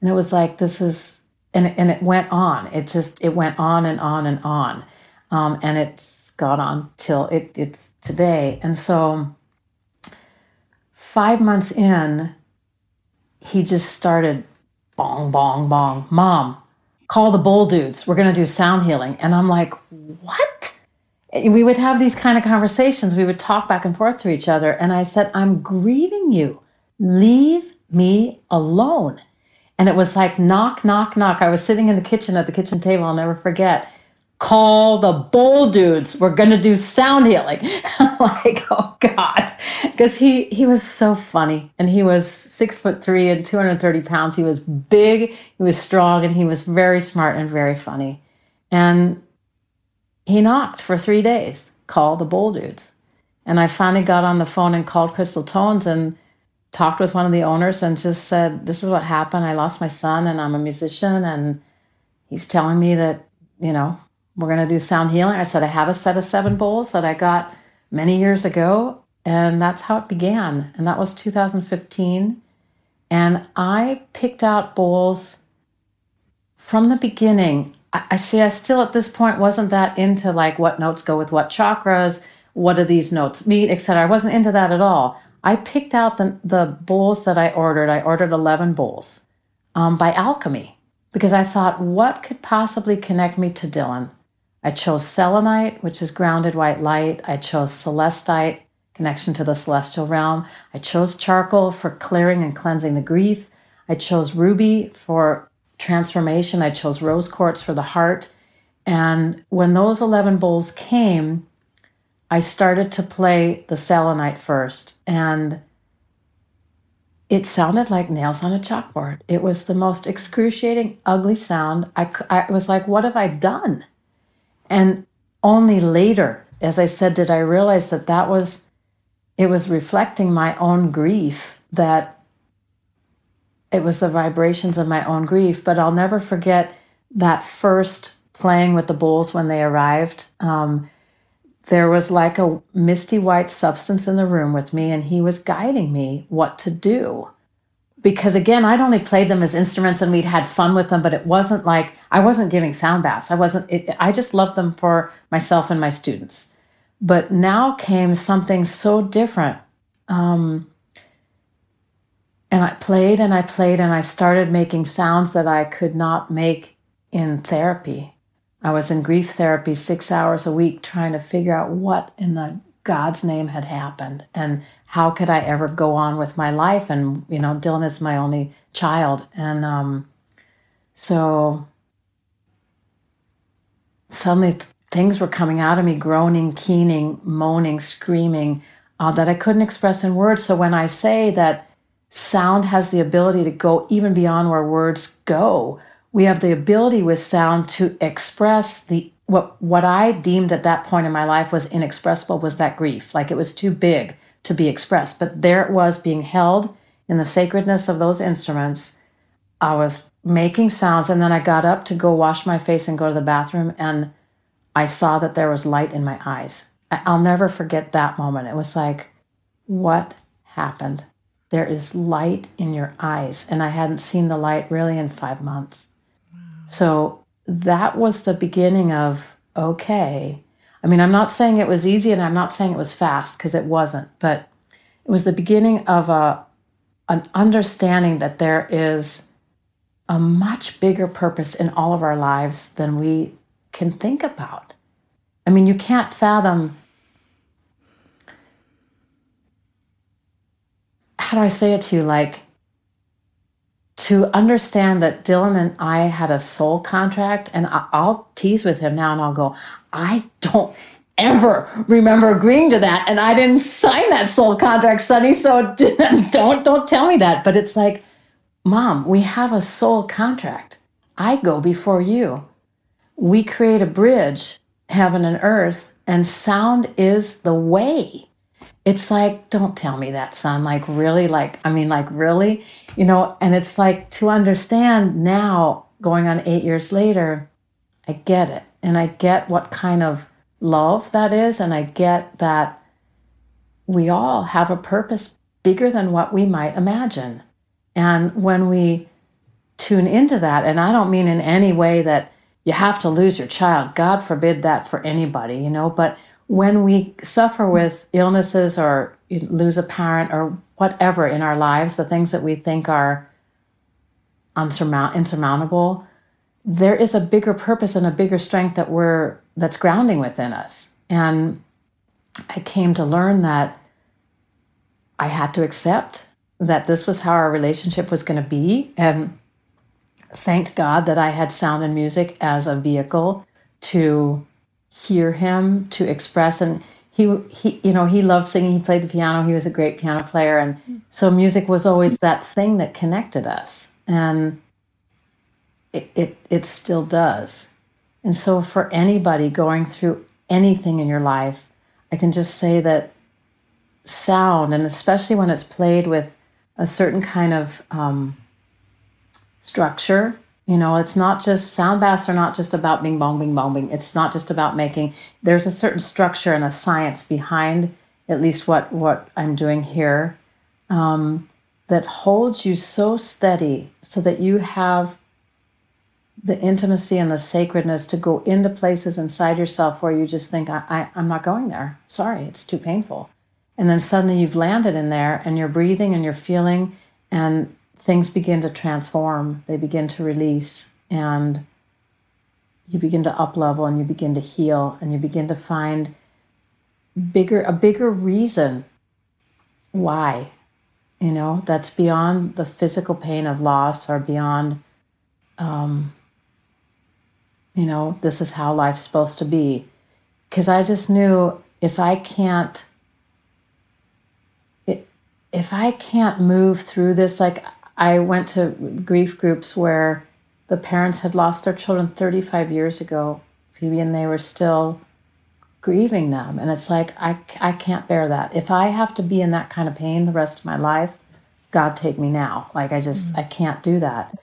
And it was like, this is, and, and it went on. It just, it went on and on and on. Um, and it's got on till it, it's today. And so five months in, he just started bong, bong, bong. Mom, call the bull dudes. We're to do sound healing. And I'm like, what? We would have these kind of conversations. We would talk back and forth to each other. And I said, I'm grieving you. Leave me alone. And it was like knock, knock, knock. I was sitting in the kitchen at the kitchen table. I'll never forget call the bull dudes. We're to do sound healing. I'm like, oh God. Because he, he was so funny and he was six foot three and 230 pounds. He was big, he was strong, and he was very smart and very funny. And he knocked for three days, call the bull dudes. And I finally got on the phone and called Crystal Tones and talked with one of the owners and just said, This is what happened. I lost my son and I'm a musician. And he's telling me that, you know, we're going to do sound healing. I said, I have a set of seven bowls that I got many years ago. And that's how it began. And that was 2015. And I picked out bowls from the beginning. I, I see, I still at this point wasn't that into like what notes go with what chakras, what do these notes mean, etc. I wasn't into that at all. I picked out the, the bowls that I ordered. I ordered 11 bowls um, by Alchemy because I thought, what could possibly connect me to Dylan? I chose selenite, which is grounded white light. I chose celestite, connection to the celestial realm. I chose charcoal for clearing and cleansing the grief. I chose ruby for transformation. I chose rose quartz for the heart. And when those 11 bowls came, I started to play the selenite first. And it sounded like nails on a chalkboard. It was the most excruciating, ugly sound. I, I was like, what have I done? And only later, as I said, did I realize that that was, it was reflecting my own grief, that it was the vibrations of my own grief. But I'll never forget that first playing with the bowls when they arrived. Um, there was like a misty white substance in the room with me, and he was guiding me what to do because again, I'd only played them as instruments and we'd had fun with them, but it wasn't like I wasn't giving sound baths. I wasn't, it, I just loved them for myself and my students. But now came something so different. Um, and I played and I played and I started making sounds that I could not make in therapy. I was in grief therapy six hours a week trying to figure out what in the God's name had happened and how could I ever go on with my life? And, you know, Dylan is my only child. And um, so suddenly things were coming out of me groaning, keening, moaning, screaming uh, that I couldn't express in words. So when I say that sound has the ability to go even beyond where words go, we have the ability with sound to express the what what I deemed at that point in my life was inexpressible was that grief. Like it was too big to be expressed. But there it was being held in the sacredness of those instruments. I was making sounds, and then I got up to go wash my face and go to the bathroom, and I saw that there was light in my eyes. I'll never forget that moment. It was like, what happened? There is light in your eyes. And I hadn't seen the light really in five months. So that was the beginning of, okay, I mean, I'm not saying it was easy and I'm not saying it was fast because it wasn't, but it was the beginning of a an understanding that there is a much bigger purpose in all of our lives than we can think about. I mean, you can't fathom how do I say it to you? Like, to understand that Dylan and I had a soul contract, and I'll tease with him now and I'll go, I don't ever remember agreeing to that. And I didn't sign that soul contract, Sonny. So don't, don't tell me that. But it's like, Mom, we have a soul contract. I go before you. We create a bridge, heaven and earth, and sound is the way it's like, don't tell me that, son. Like, really? Like, I mean, like, really? You know, and it's like to understand now, going on eight years later, I get it. And I get what kind of love that is. And I get that we all have a purpose bigger than what we might imagine. And when we tune into that, and I don't mean in any way that you have to lose your child, God forbid that for anybody, you know, but when we suffer with illnesses or lose a parent or whatever in our lives, the things that we think are unsurmount- insurmountable, there is a bigger purpose and a bigger strength that we're that's grounding within us. And I came to learn that I had to accept that this was how our relationship was going to be and thanked God that I had sound and music as a vehicle to hear him, to express and he he you know, he loved singing, he played the piano, he was a great piano player and so music was always that thing that connected us. And it, it, it still does. And so, for anybody going through anything in your life, I can just say that sound, and especially when it's played with a certain kind of um, structure, you know, it's not just sound baths are not just about bing bong, bing bong, bing. It's not just about making, there's a certain structure and a science behind at least what, what I'm doing here um, that holds you so steady so that you have the intimacy and the sacredness to go into places inside yourself where you just think, I, I, I'm not going there. Sorry, it's too painful. And then suddenly you've landed in there and you're breathing and you're feeling, and things begin to transform. They begin to release, and you begin to up level and you begin to heal and you begin to find bigger a bigger reason why you know that's beyond the physical pain of loss or beyond um, you know, this is how life's supposed to be. Because I just knew if I can't, if I can't move through this, like I went to grief groups where the parents had lost their children 35 years ago, Phoebe, and they were still grieving them. And it's like, I, I can't bear that. If I have to be in that kind of pain the rest of my life, God take me now. Like, I just, mm-hmm. I can't do that.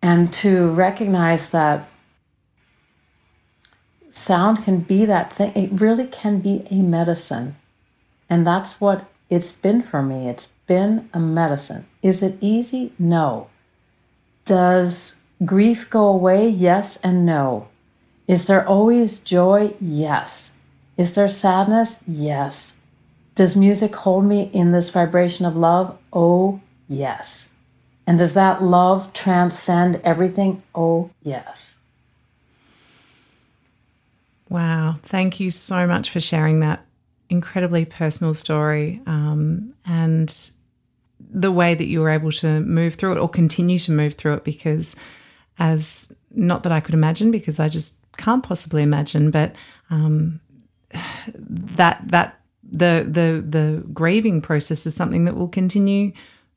And to recognize that sound can be that thing. It really can be a medicine. And that's what it's been for me. It's been a medicine. Is it easy? No. Does grief go away? Yes and no. Is there always joy? Yes. Is there sadness? Yes. Does music hold me in this vibration of love? Oh, yes. And does that love transcend everything? Oh, yes. Wow. Thank you so much for sharing that incredibly personal story um, and the way that you were able to move through it or continue to move through it because as not that I could imagine because I just can't possibly imagine but um, that that the the the grieving process is something that will continue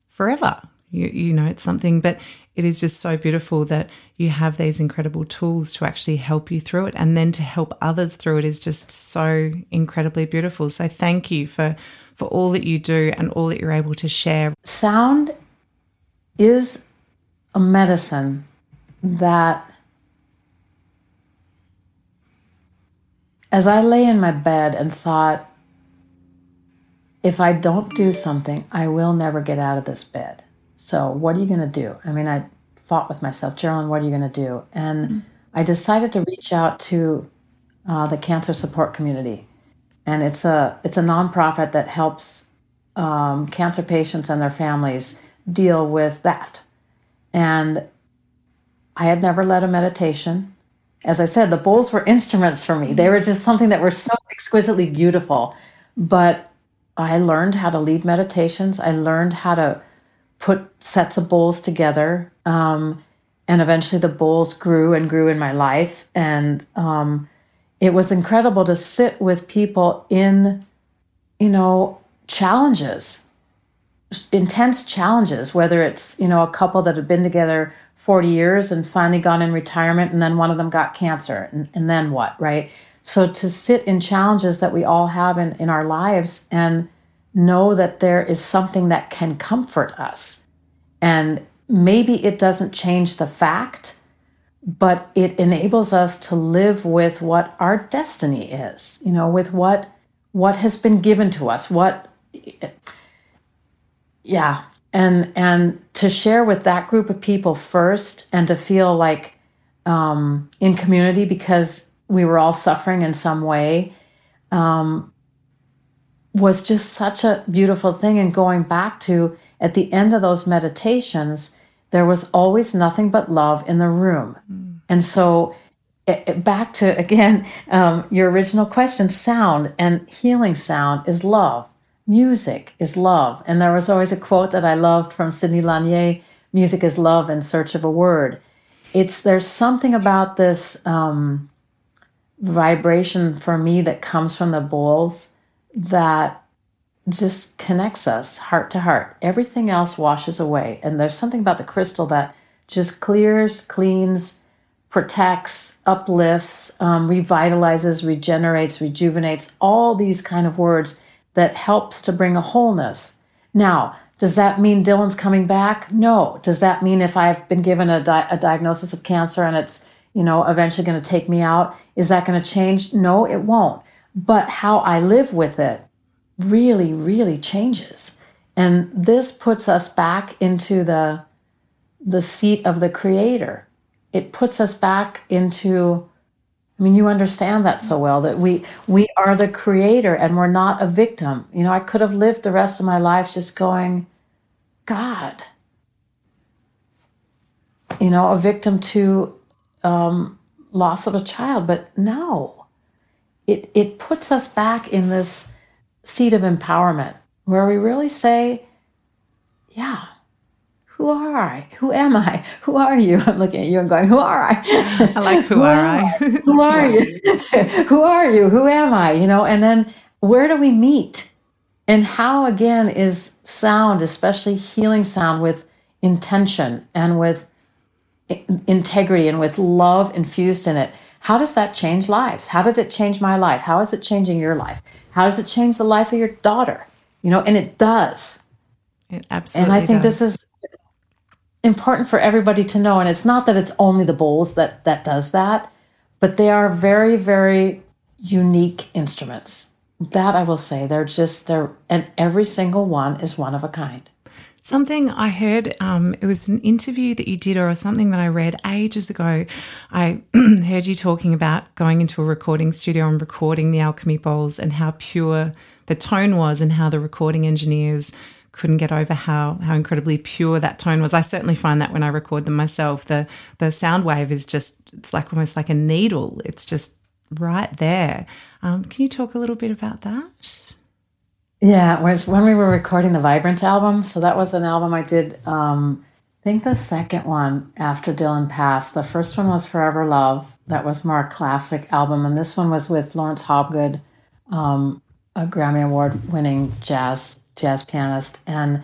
forever. You, you know it's something but it is just so beautiful that you have these incredible tools to actually help you through it and then to help others through it is just so incredibly beautiful. So thank you for for all that you do and all that you're able to share sound is a medicine that as i lay in my bed and thought if i don't do something i will never get out of this bed so, what are you going to do? I mean, I fought with myself, Jeralyn, what are you going to do? And mm-hmm. I decided to reach out to uh, the cancer support community. And it's a, it's a nonprofit that helps um, cancer patients and their families deal with that. And I had never led a meditation. As I said, the bowls were instruments for me. They were just something that were so exquisitely beautiful. But I learned how to lead meditations. I learned how to put sets of bowls together. Um, and eventually the bowls grew and grew in my life. And um, it was incredible to sit with people in, you know, challenges, intense challenges, whether it's, you know, a couple that had been together 40 years and finally gone in retirement and then one of them got cancer. And, and then what, right? So to sit in challenges that we all have in, in our lives and know that there is something that can comfort us. And maybe it doesn't change the fact, but it enables us to live with what our destiny is, you know, with what what has been given to us, what yeah, and and to share with that group of people first and to feel like um, in community because we were all suffering in some way um, was just such a beautiful thing. And going back to at the end of those meditations there was always nothing but love in the room. Mm. and so it, it, back to again um, your original question sound and healing sound is love. Music is love. And there was always a quote that i loved from sidney lanier music is love in search of a word. It's there's something about this um, vibration for me that comes from the bowls that just connects us heart to heart. Everything else washes away. And there's something about the crystal that just clears, cleans, protects, uplifts, um, revitalizes, regenerates, rejuvenates, all these kind of words that helps to bring a wholeness. Now, does that mean Dylan's coming back? No. Does that mean if I've been given a, di- a diagnosis of cancer and it's, you know, eventually going to take me out, is that going to change? No, it won't. But how I live with it really, really changes. And this puts us back into the the seat of the creator. It puts us back into I mean, you understand that so well that we we are the creator and we're not a victim. You know, I could have lived the rest of my life just going, God, you know, a victim to um, loss of a child, but no, it it puts us back in this seat of empowerment where we really say, yeah, who are I? Who am I? Who are you? I'm looking at you and going, who are I? I like who, who are I? who are you? who are you? Who am I? You know, and then where do we meet? And how again is sound, especially healing sound with intention and with integrity and with love infused in it. How does that change lives? How did it change my life? How is it changing your life? How does it change the life of your daughter? You know, and it does. It absolutely And I think does. this is important for everybody to know. And it's not that it's only the bowls that that does that, but they are very, very unique instruments. That I will say, they're just they're and every single one is one of a kind. Something I heard, um, it was an interview that you did, or something that I read ages ago. I heard you talking about going into a recording studio and recording the Alchemy Bowls and how pure the tone was, and how the recording engineers couldn't get over how how incredibly pure that tone was. I certainly find that when I record them myself, the the sound wave is just it's like almost like a needle. It's just right there. Um, can you talk a little bit about that? Yeah, it was when we were recording the Vibrance album. So that was an album I did. Um, I think the second one after Dylan passed. The first one was Forever Love. That was more a classic album, and this one was with Laurence Hobgood, um, a Grammy Award winning jazz jazz pianist, and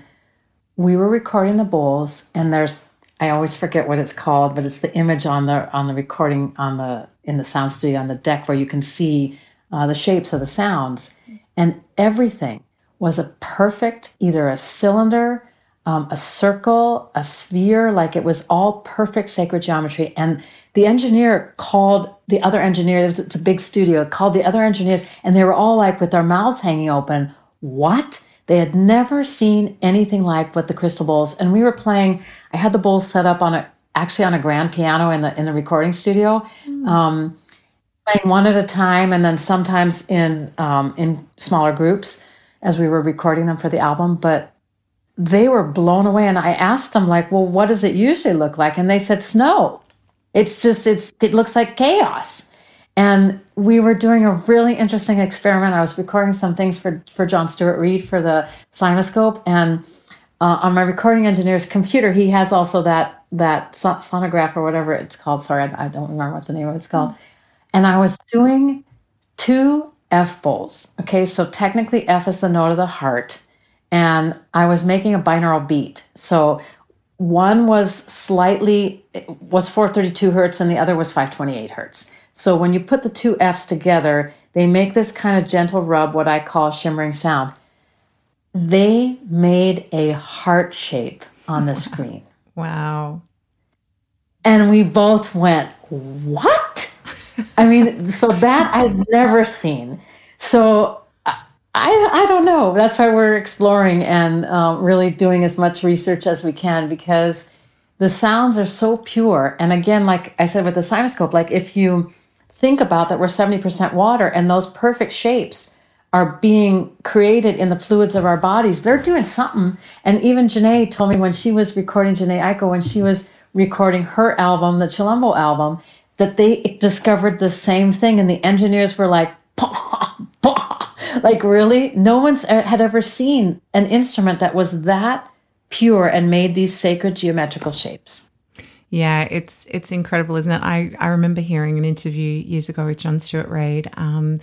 we were recording the bowls. And there's I always forget what it's called, but it's the image on the on the recording on the in the sound studio on the deck where you can see uh, the shapes of the sounds, and everything was a perfect either a cylinder, um, a circle, a sphere. Like it was all perfect sacred geometry, and the engineer called the other engineers. It's a big studio. Called the other engineers, and they were all like with their mouths hanging open. What? They had never seen anything like what the crystal bowls, and we were playing. I had the bowls set up on a actually on a grand piano in the in the recording studio, mm. um, playing one at a time, and then sometimes in um, in smaller groups as we were recording them for the album. But they were blown away, and I asked them like, "Well, what does it usually look like?" And they said, "Snow." It's just it's it looks like chaos. And we were doing a really interesting experiment. I was recording some things for, for John Stuart Reid for the CymaScope. And uh, on my recording engineer's computer, he has also that that son- sonograph or whatever it's called. Sorry, I, I, don't remember what the name of it's called. And I was doing two F bowls. Okay, so technically F is the note of the heart. And I was making a binaural beat. So one was slightly was 432 hertz and the other was 528 hertz. So when you put the two F's together, they make this kind of gentle rub, what I call shimmering sound. They made a heart shape on the screen. Wow. And we both went, What? I mean, so that I've never seen. So I, I don't know. That's why we're exploring and uh, really doing as much research as we can because the sounds are so pure. And again, like I said with the CymaScope, like if you think about that we're 70% water and those perfect shapes are being created in the fluids of our bodies, they're doing something. And even Jhené told me when she was recording, Jhené Aiko, when she was recording her album, the Chilombo album, that they discovered the same thing. And the engineers were like, bah, bah. like really? No one's had ever seen an instrument that was that pure and made these sacred geometrical shapes. Yeah, it's it's incredible, isn't it? I, I remember hearing an interview years ago with John Stuart Reid um,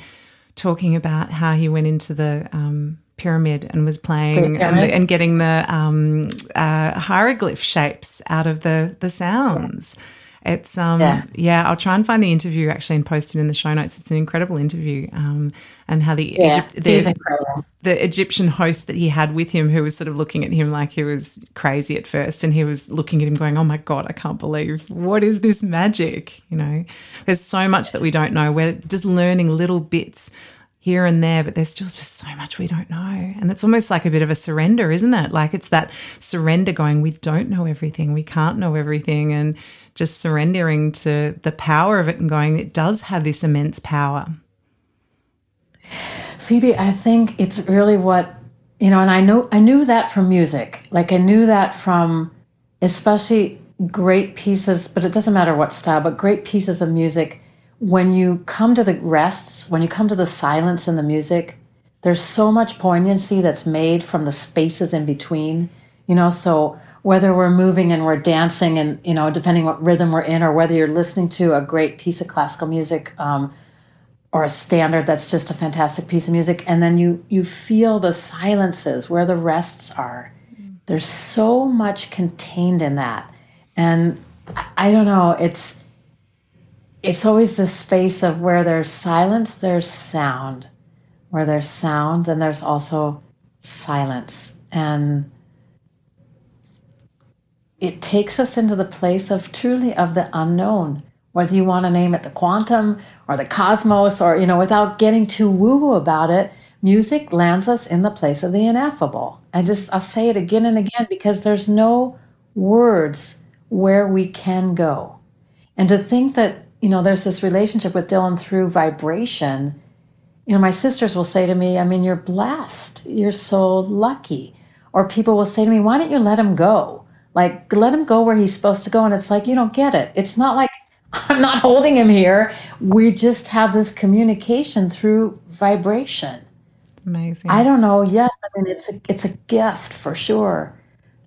talking about how he went into the um, pyramid and was playing and, and, getting the um, uh, hieroglyph shapes out of the the sounds. Yeah. It's um yeah. yeah. I'll try and find the interview actually and post it in the show notes. It's an incredible interview. Um and how the yeah, Egypt, the, the Egyptian host that he had with him who was sort of looking at him like he was crazy at first and he was looking at him going, Oh my God, I can't believe what is this magic? You know, there's so much that we don't know. We're just learning little bits here and there, but there's still just so much we don't know. And it's almost like a bit of a surrender, isn't it? Like it's that surrender going, we don't know everything, we can't know everything, and just surrendering to the power of it and going, it does have this immense power. Phoebe, I think it's really what you know, and I know I knew that from music. Like I knew that from especially great pieces, but it doesn't matter what style, but great pieces of music when you come to the rests, when you come to the silence in the music, there's so much poignancy that's made from the spaces in between. You know, so whether we're moving and we're dancing, and you know, depending what rhythm we're in, or whether you're listening to a great piece of classical music um, or a standard that's just a fantastic piece of music, and then you you feel the silences where the rests are. There's so much contained in that, and I, don't know. It's it's always the space of where there's silence, there's sound. Where there's sound, then there's also silence. And it takes us into the place of truly of the unknown, whether you want to name it the quantum or the cosmos or, you know, without getting too woo woo about it, music lands us in the place of the ineffable. I just, I'll say it again and again because there's no words where we can go. And to think that you know, there's this relationship with Dylan through vibration. You know, my sisters will say to me, I mean, you're blessed. You're so lucky. Or people will say to me, why don't you let him go? Like, let him go where he's supposed to go. And it's like, you don't get it. It's not like I'm not holding him here. We just have this communication through vibration. Amazing. I don't know. Yes, I mean, it's a, it's a gift for sure.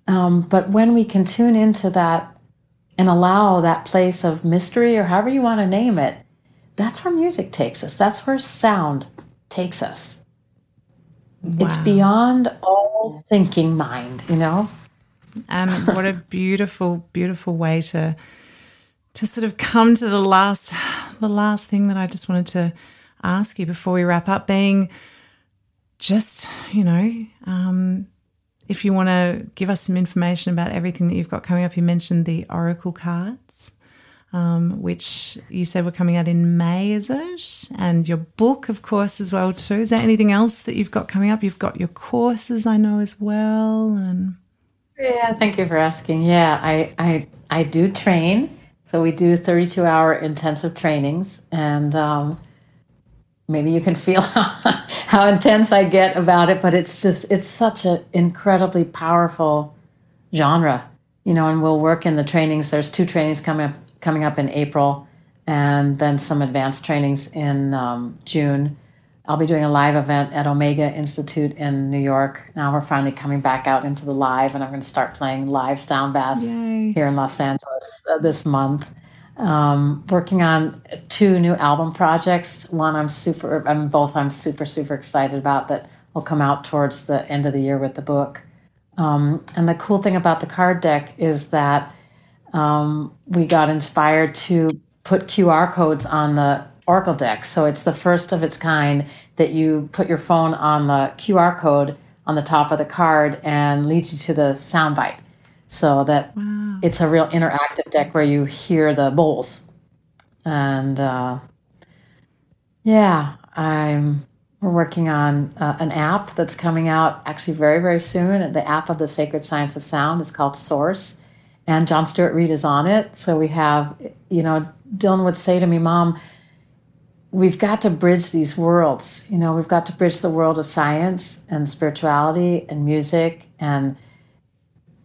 Um, but when we can tune into that and allow that place of mystery or however you want to name it, that's where music takes us. That's where sound takes us. Wow. It's beyond all thinking mind, you know? And what a beautiful, beautiful way to to sort of come to the last the last thing that I just wanted to ask you before we wrap up being just, you know, um, if you want to give us some information about everything that you've got coming up, you mentioned the Oracle cards, um, which you said were coming out in May, is it? And your book, of course, as well too. Is there anything else that you've got coming up? You've got your courses, I know, as well, and yeah, thank you for asking. Yeah, I I I do train. So we do 32 hour intensive trainings, and um, maybe you can feel how, intense I get about it, but it's just it's such an incredibly powerful genre, you know. And we'll work in the trainings. There's two trainings coming up coming up in April, and then some advanced trainings in um, June. I'll be doing a live event at Omega Institute in New York. Now we're finally coming back out into the live, and I'm going to start playing live sound baths Yay. here in Los Angeles uh, this month um, working on two new album projects. One I'm super, I'm both I'm super super excited about that will come out towards the end of the year with the book. Um, and the cool thing about the card deck is that um, we got inspired to put QR codes on the Oracle deck. So it's the first of its kind that you put your phone on the QR code on the top of the card and leads you to the soundbite. so that wow. it's a real interactive deck where you hear the bowls. And uh, yeah, I'm we're working on uh, an app that's coming out actually very very soon. The app of the Sacred Science of Sound is called Source, and John Stuart Reid is on it. So we have, you know, Dylan would say to me, "Mom." We've got to bridge these worlds. You know, we've got to bridge the world of science and spirituality and music and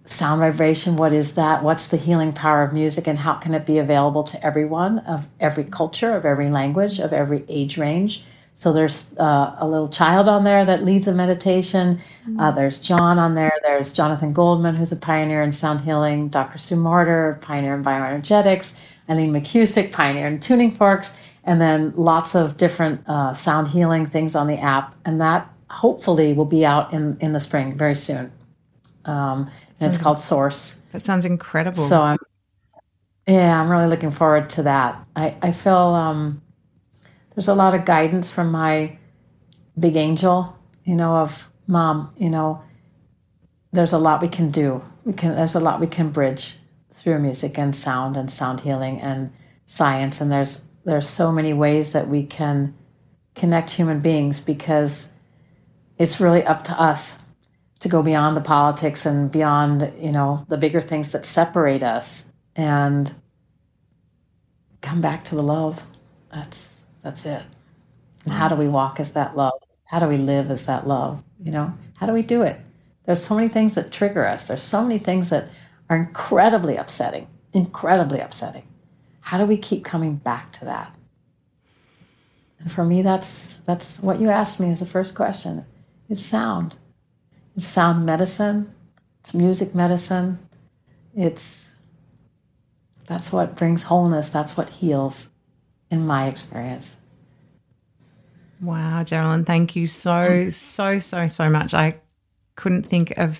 sound vibration. What is that? What's the healing power of music and how can it be available to everyone of every culture, of every language, of every age range? So there's uh, a little child on there that leads a meditation. Mm-hmm. Uh, there's John on there. There's Jonathan Goldman, who's a pioneer in sound healing. Dr. Sue Morter, pioneer in bioenergetics. Eileen McKusick, pioneer in tuning forks and then lots of different uh, sound healing things on the app. And that hopefully will be out in, in the spring very soon. Um, and it's called Source. That sounds incredible. So I'm, yeah, I'm really looking forward to that. I, I feel um, there's a lot of guidance from my big angel, you know, of mom, you know, there's a lot we can do. We can, there's a lot we can bridge through music and sound and sound healing and science. And there's there's so many ways that we can connect human beings because it's really up to us to go beyond the politics and beyond you know the bigger things that separate us and come back to the love. That's that's it. And how do we walk as that love? How do we live as that love? You know how do we do it? There's so many things that trigger us. There's so many things that are incredibly upsetting incredibly upsetting how do we keep coming back to that? And for me, that's that's what you asked me is the first question. It's sound. It's sound medicine. It's music medicine. It's that's what brings wholeness. That's what heals, in my experience. Wow, Jeralyn, thank you so, so, so, so much. I couldn't think of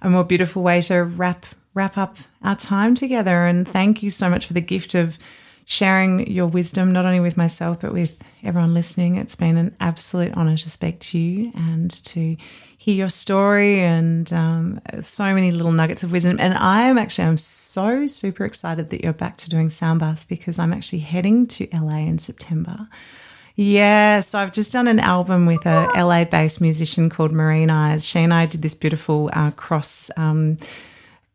a more beautiful way to wrap wrap up our time together. And thank you so much for the gift of sharing your wisdom, not only with myself, but with everyone listening. It's been an absolute honor to speak to you and to hear your story and um, so many little nuggets of wisdom. And I am actually, I'm so super excited that you're back to doing sound baths because I'm actually heading to LA in September. Yeah, so I've just done an album with a LA based musician called Marine Eyes. She and I did this beautiful uh, cross. Um,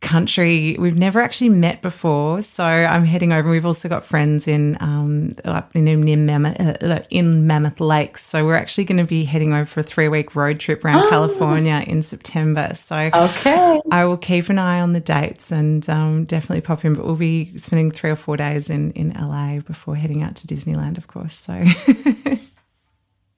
country. We've never actually met before, so I'm heading over. We've also got friends in um, in, in Mammoth, uh, in Mammoth Lakes, so we're actually going to be heading over for a three week road trip around oh. California in September. So okay, I will keep an eye on the dates and um, definitely pop in. But we'll be spending three or four days in in LA before heading out to Disneyland, of course. So.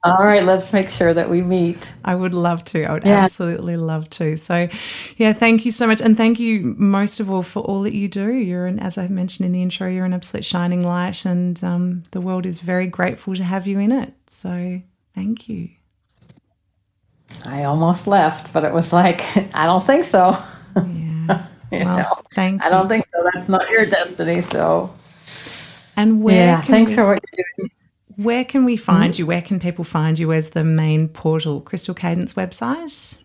All right, let's make sure that we meet. I would love to. I would yeah. absolutely love to. So, yeah, thank you so much. And thank you most of all for all that you do. You're an, as I mentioned in the intro, you're an absolute shining light, and um, the world is very grateful to have you in it. So, thank you. I almost left, but it was like, I don't think so. Yeah. well, know, thank I don't think so. That's not your destiny. So, and where? Yeah, thanks we- for what you're doing where can we find mm-hmm. you? Where can people find you as the main portal? Crystal Cadence website?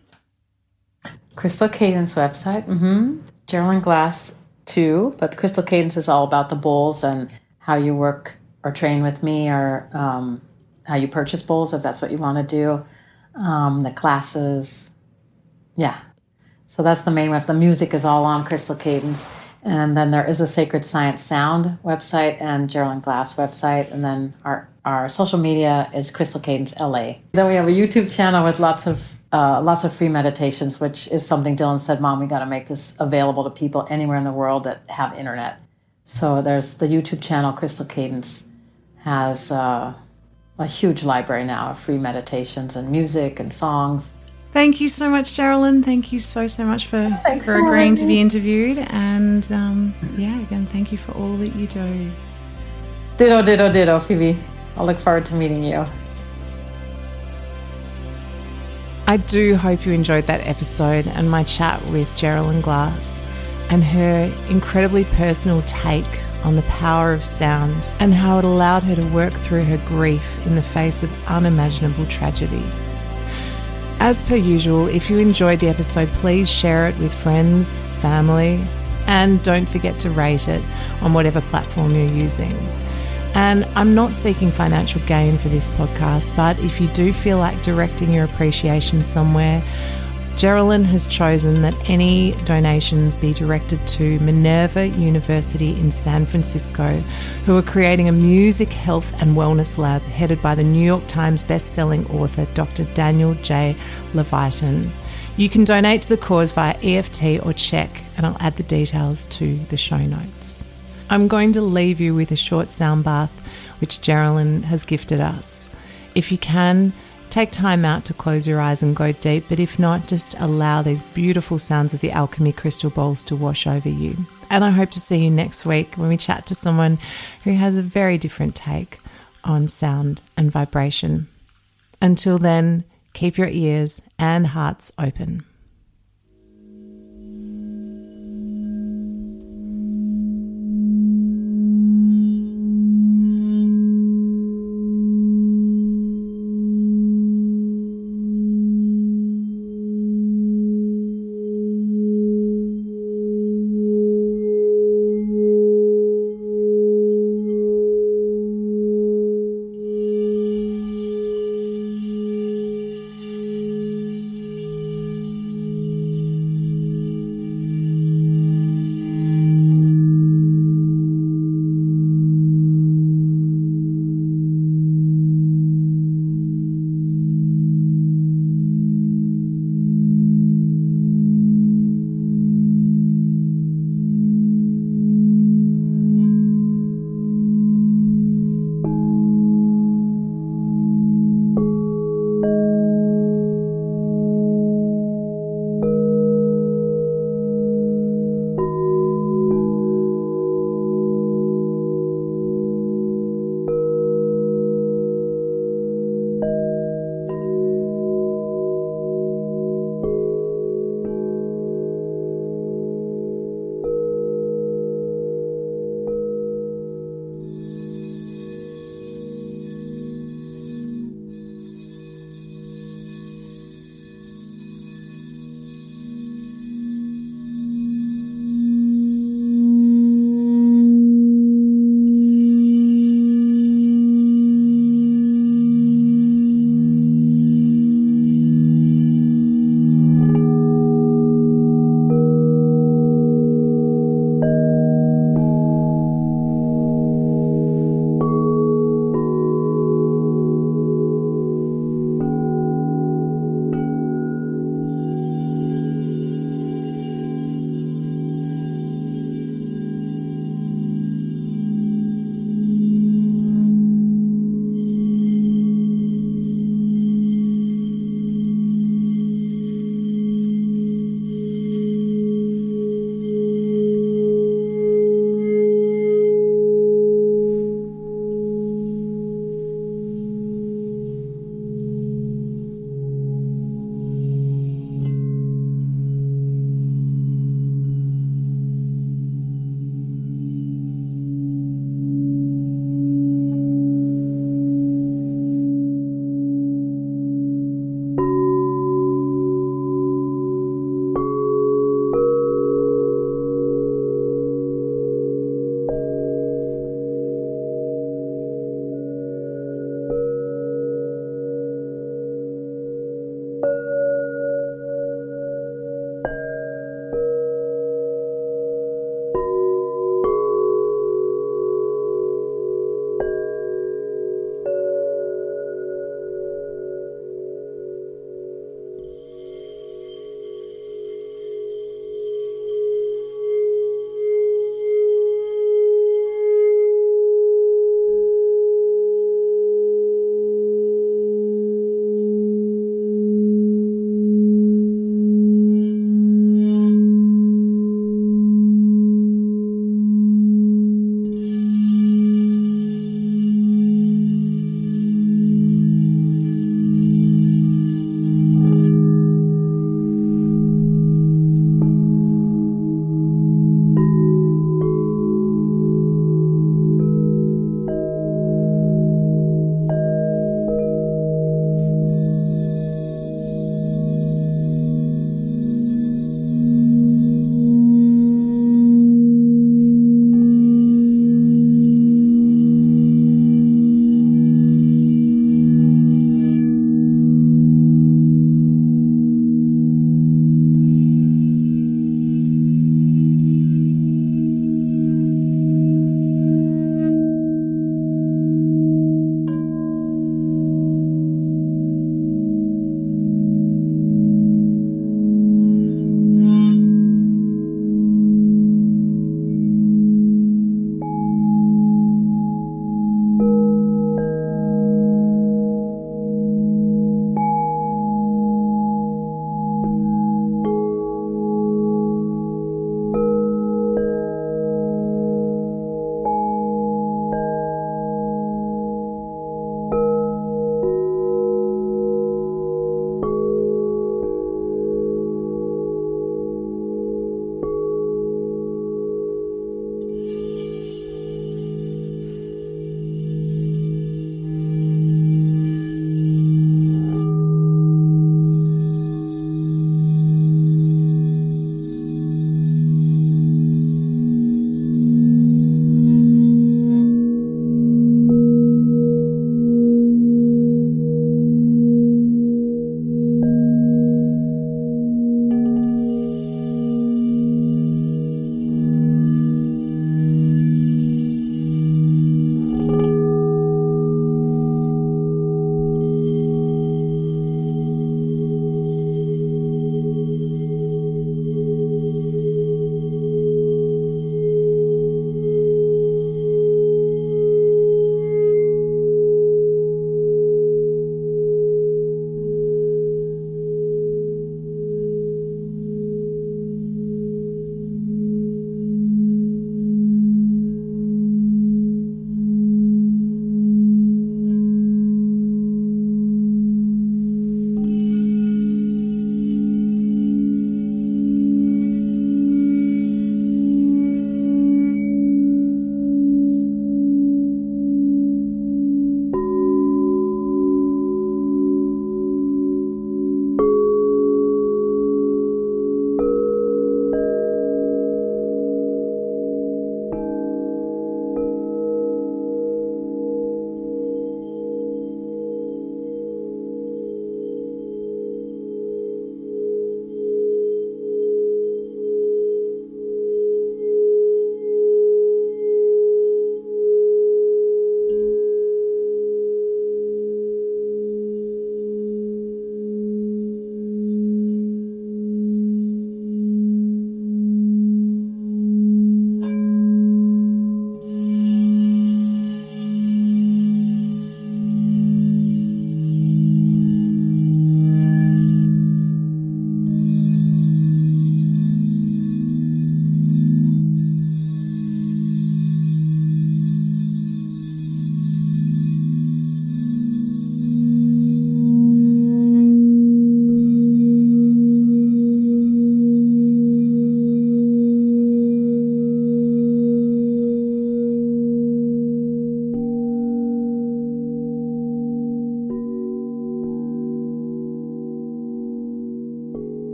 Crystal Cadence website. Mm-hmm. Jeralyn Glass too, but Crystal Cadence is all about the bowls and how you work or train with me or um, how you purchase bowls if that's what you want to do. Um, the classes. Yeah. So that's the main web. The music is all on Crystal Cadence. And then there is a Sacred Science Sound website and Jeralyn Glass website. And then our, our social media is Crystal Cadence LA. Then we have a YouTube channel with lots of uh, lots of free meditations, which is something Dylan said, Mom, we got to make this available to people anywhere in the world that have internet. So there's the YouTube channel, Crystal Cadence, has uh, a huge library now of free meditations and music and songs. Thank you so much, Jeralyn. Thank you so, so much for, for agreeing to be interviewed. And um, yeah, again, thank you for all that you do. Ditto, ditto, ditto, Phoebe. I look forward to meeting you. I do hope you enjoyed that episode and my chat with Jeralyn Glass and her incredibly personal take on the power of sound and how it allowed her to work through her grief in the face of unimaginable tragedy. As per usual, if you enjoyed the episode, please share it with friends, family, and don't forget to rate it on whatever platform you're using. And I'm not seeking financial gain for this podcast, but if you do feel like directing your appreciation somewhere, Jeralyn has chosen that any donations be directed to Minerva University in San Francisco, who are creating a music, health, and wellness lab headed by the New York Times best-selling author Dr. Daniel J. Levitin. You can donate to the cause via EFT or check, and I'll add the details to the show notes. I'm going to leave you with a short sound bath which Jeralyn has gifted us. If you can, take time out to close your eyes and go deep, but if not, just allow these beautiful sounds of the alchemy crystal bowls to wash over you. And I hope to see you next week when we chat to someone who has a very different take on sound and vibration. Until then, keep your ears and hearts open.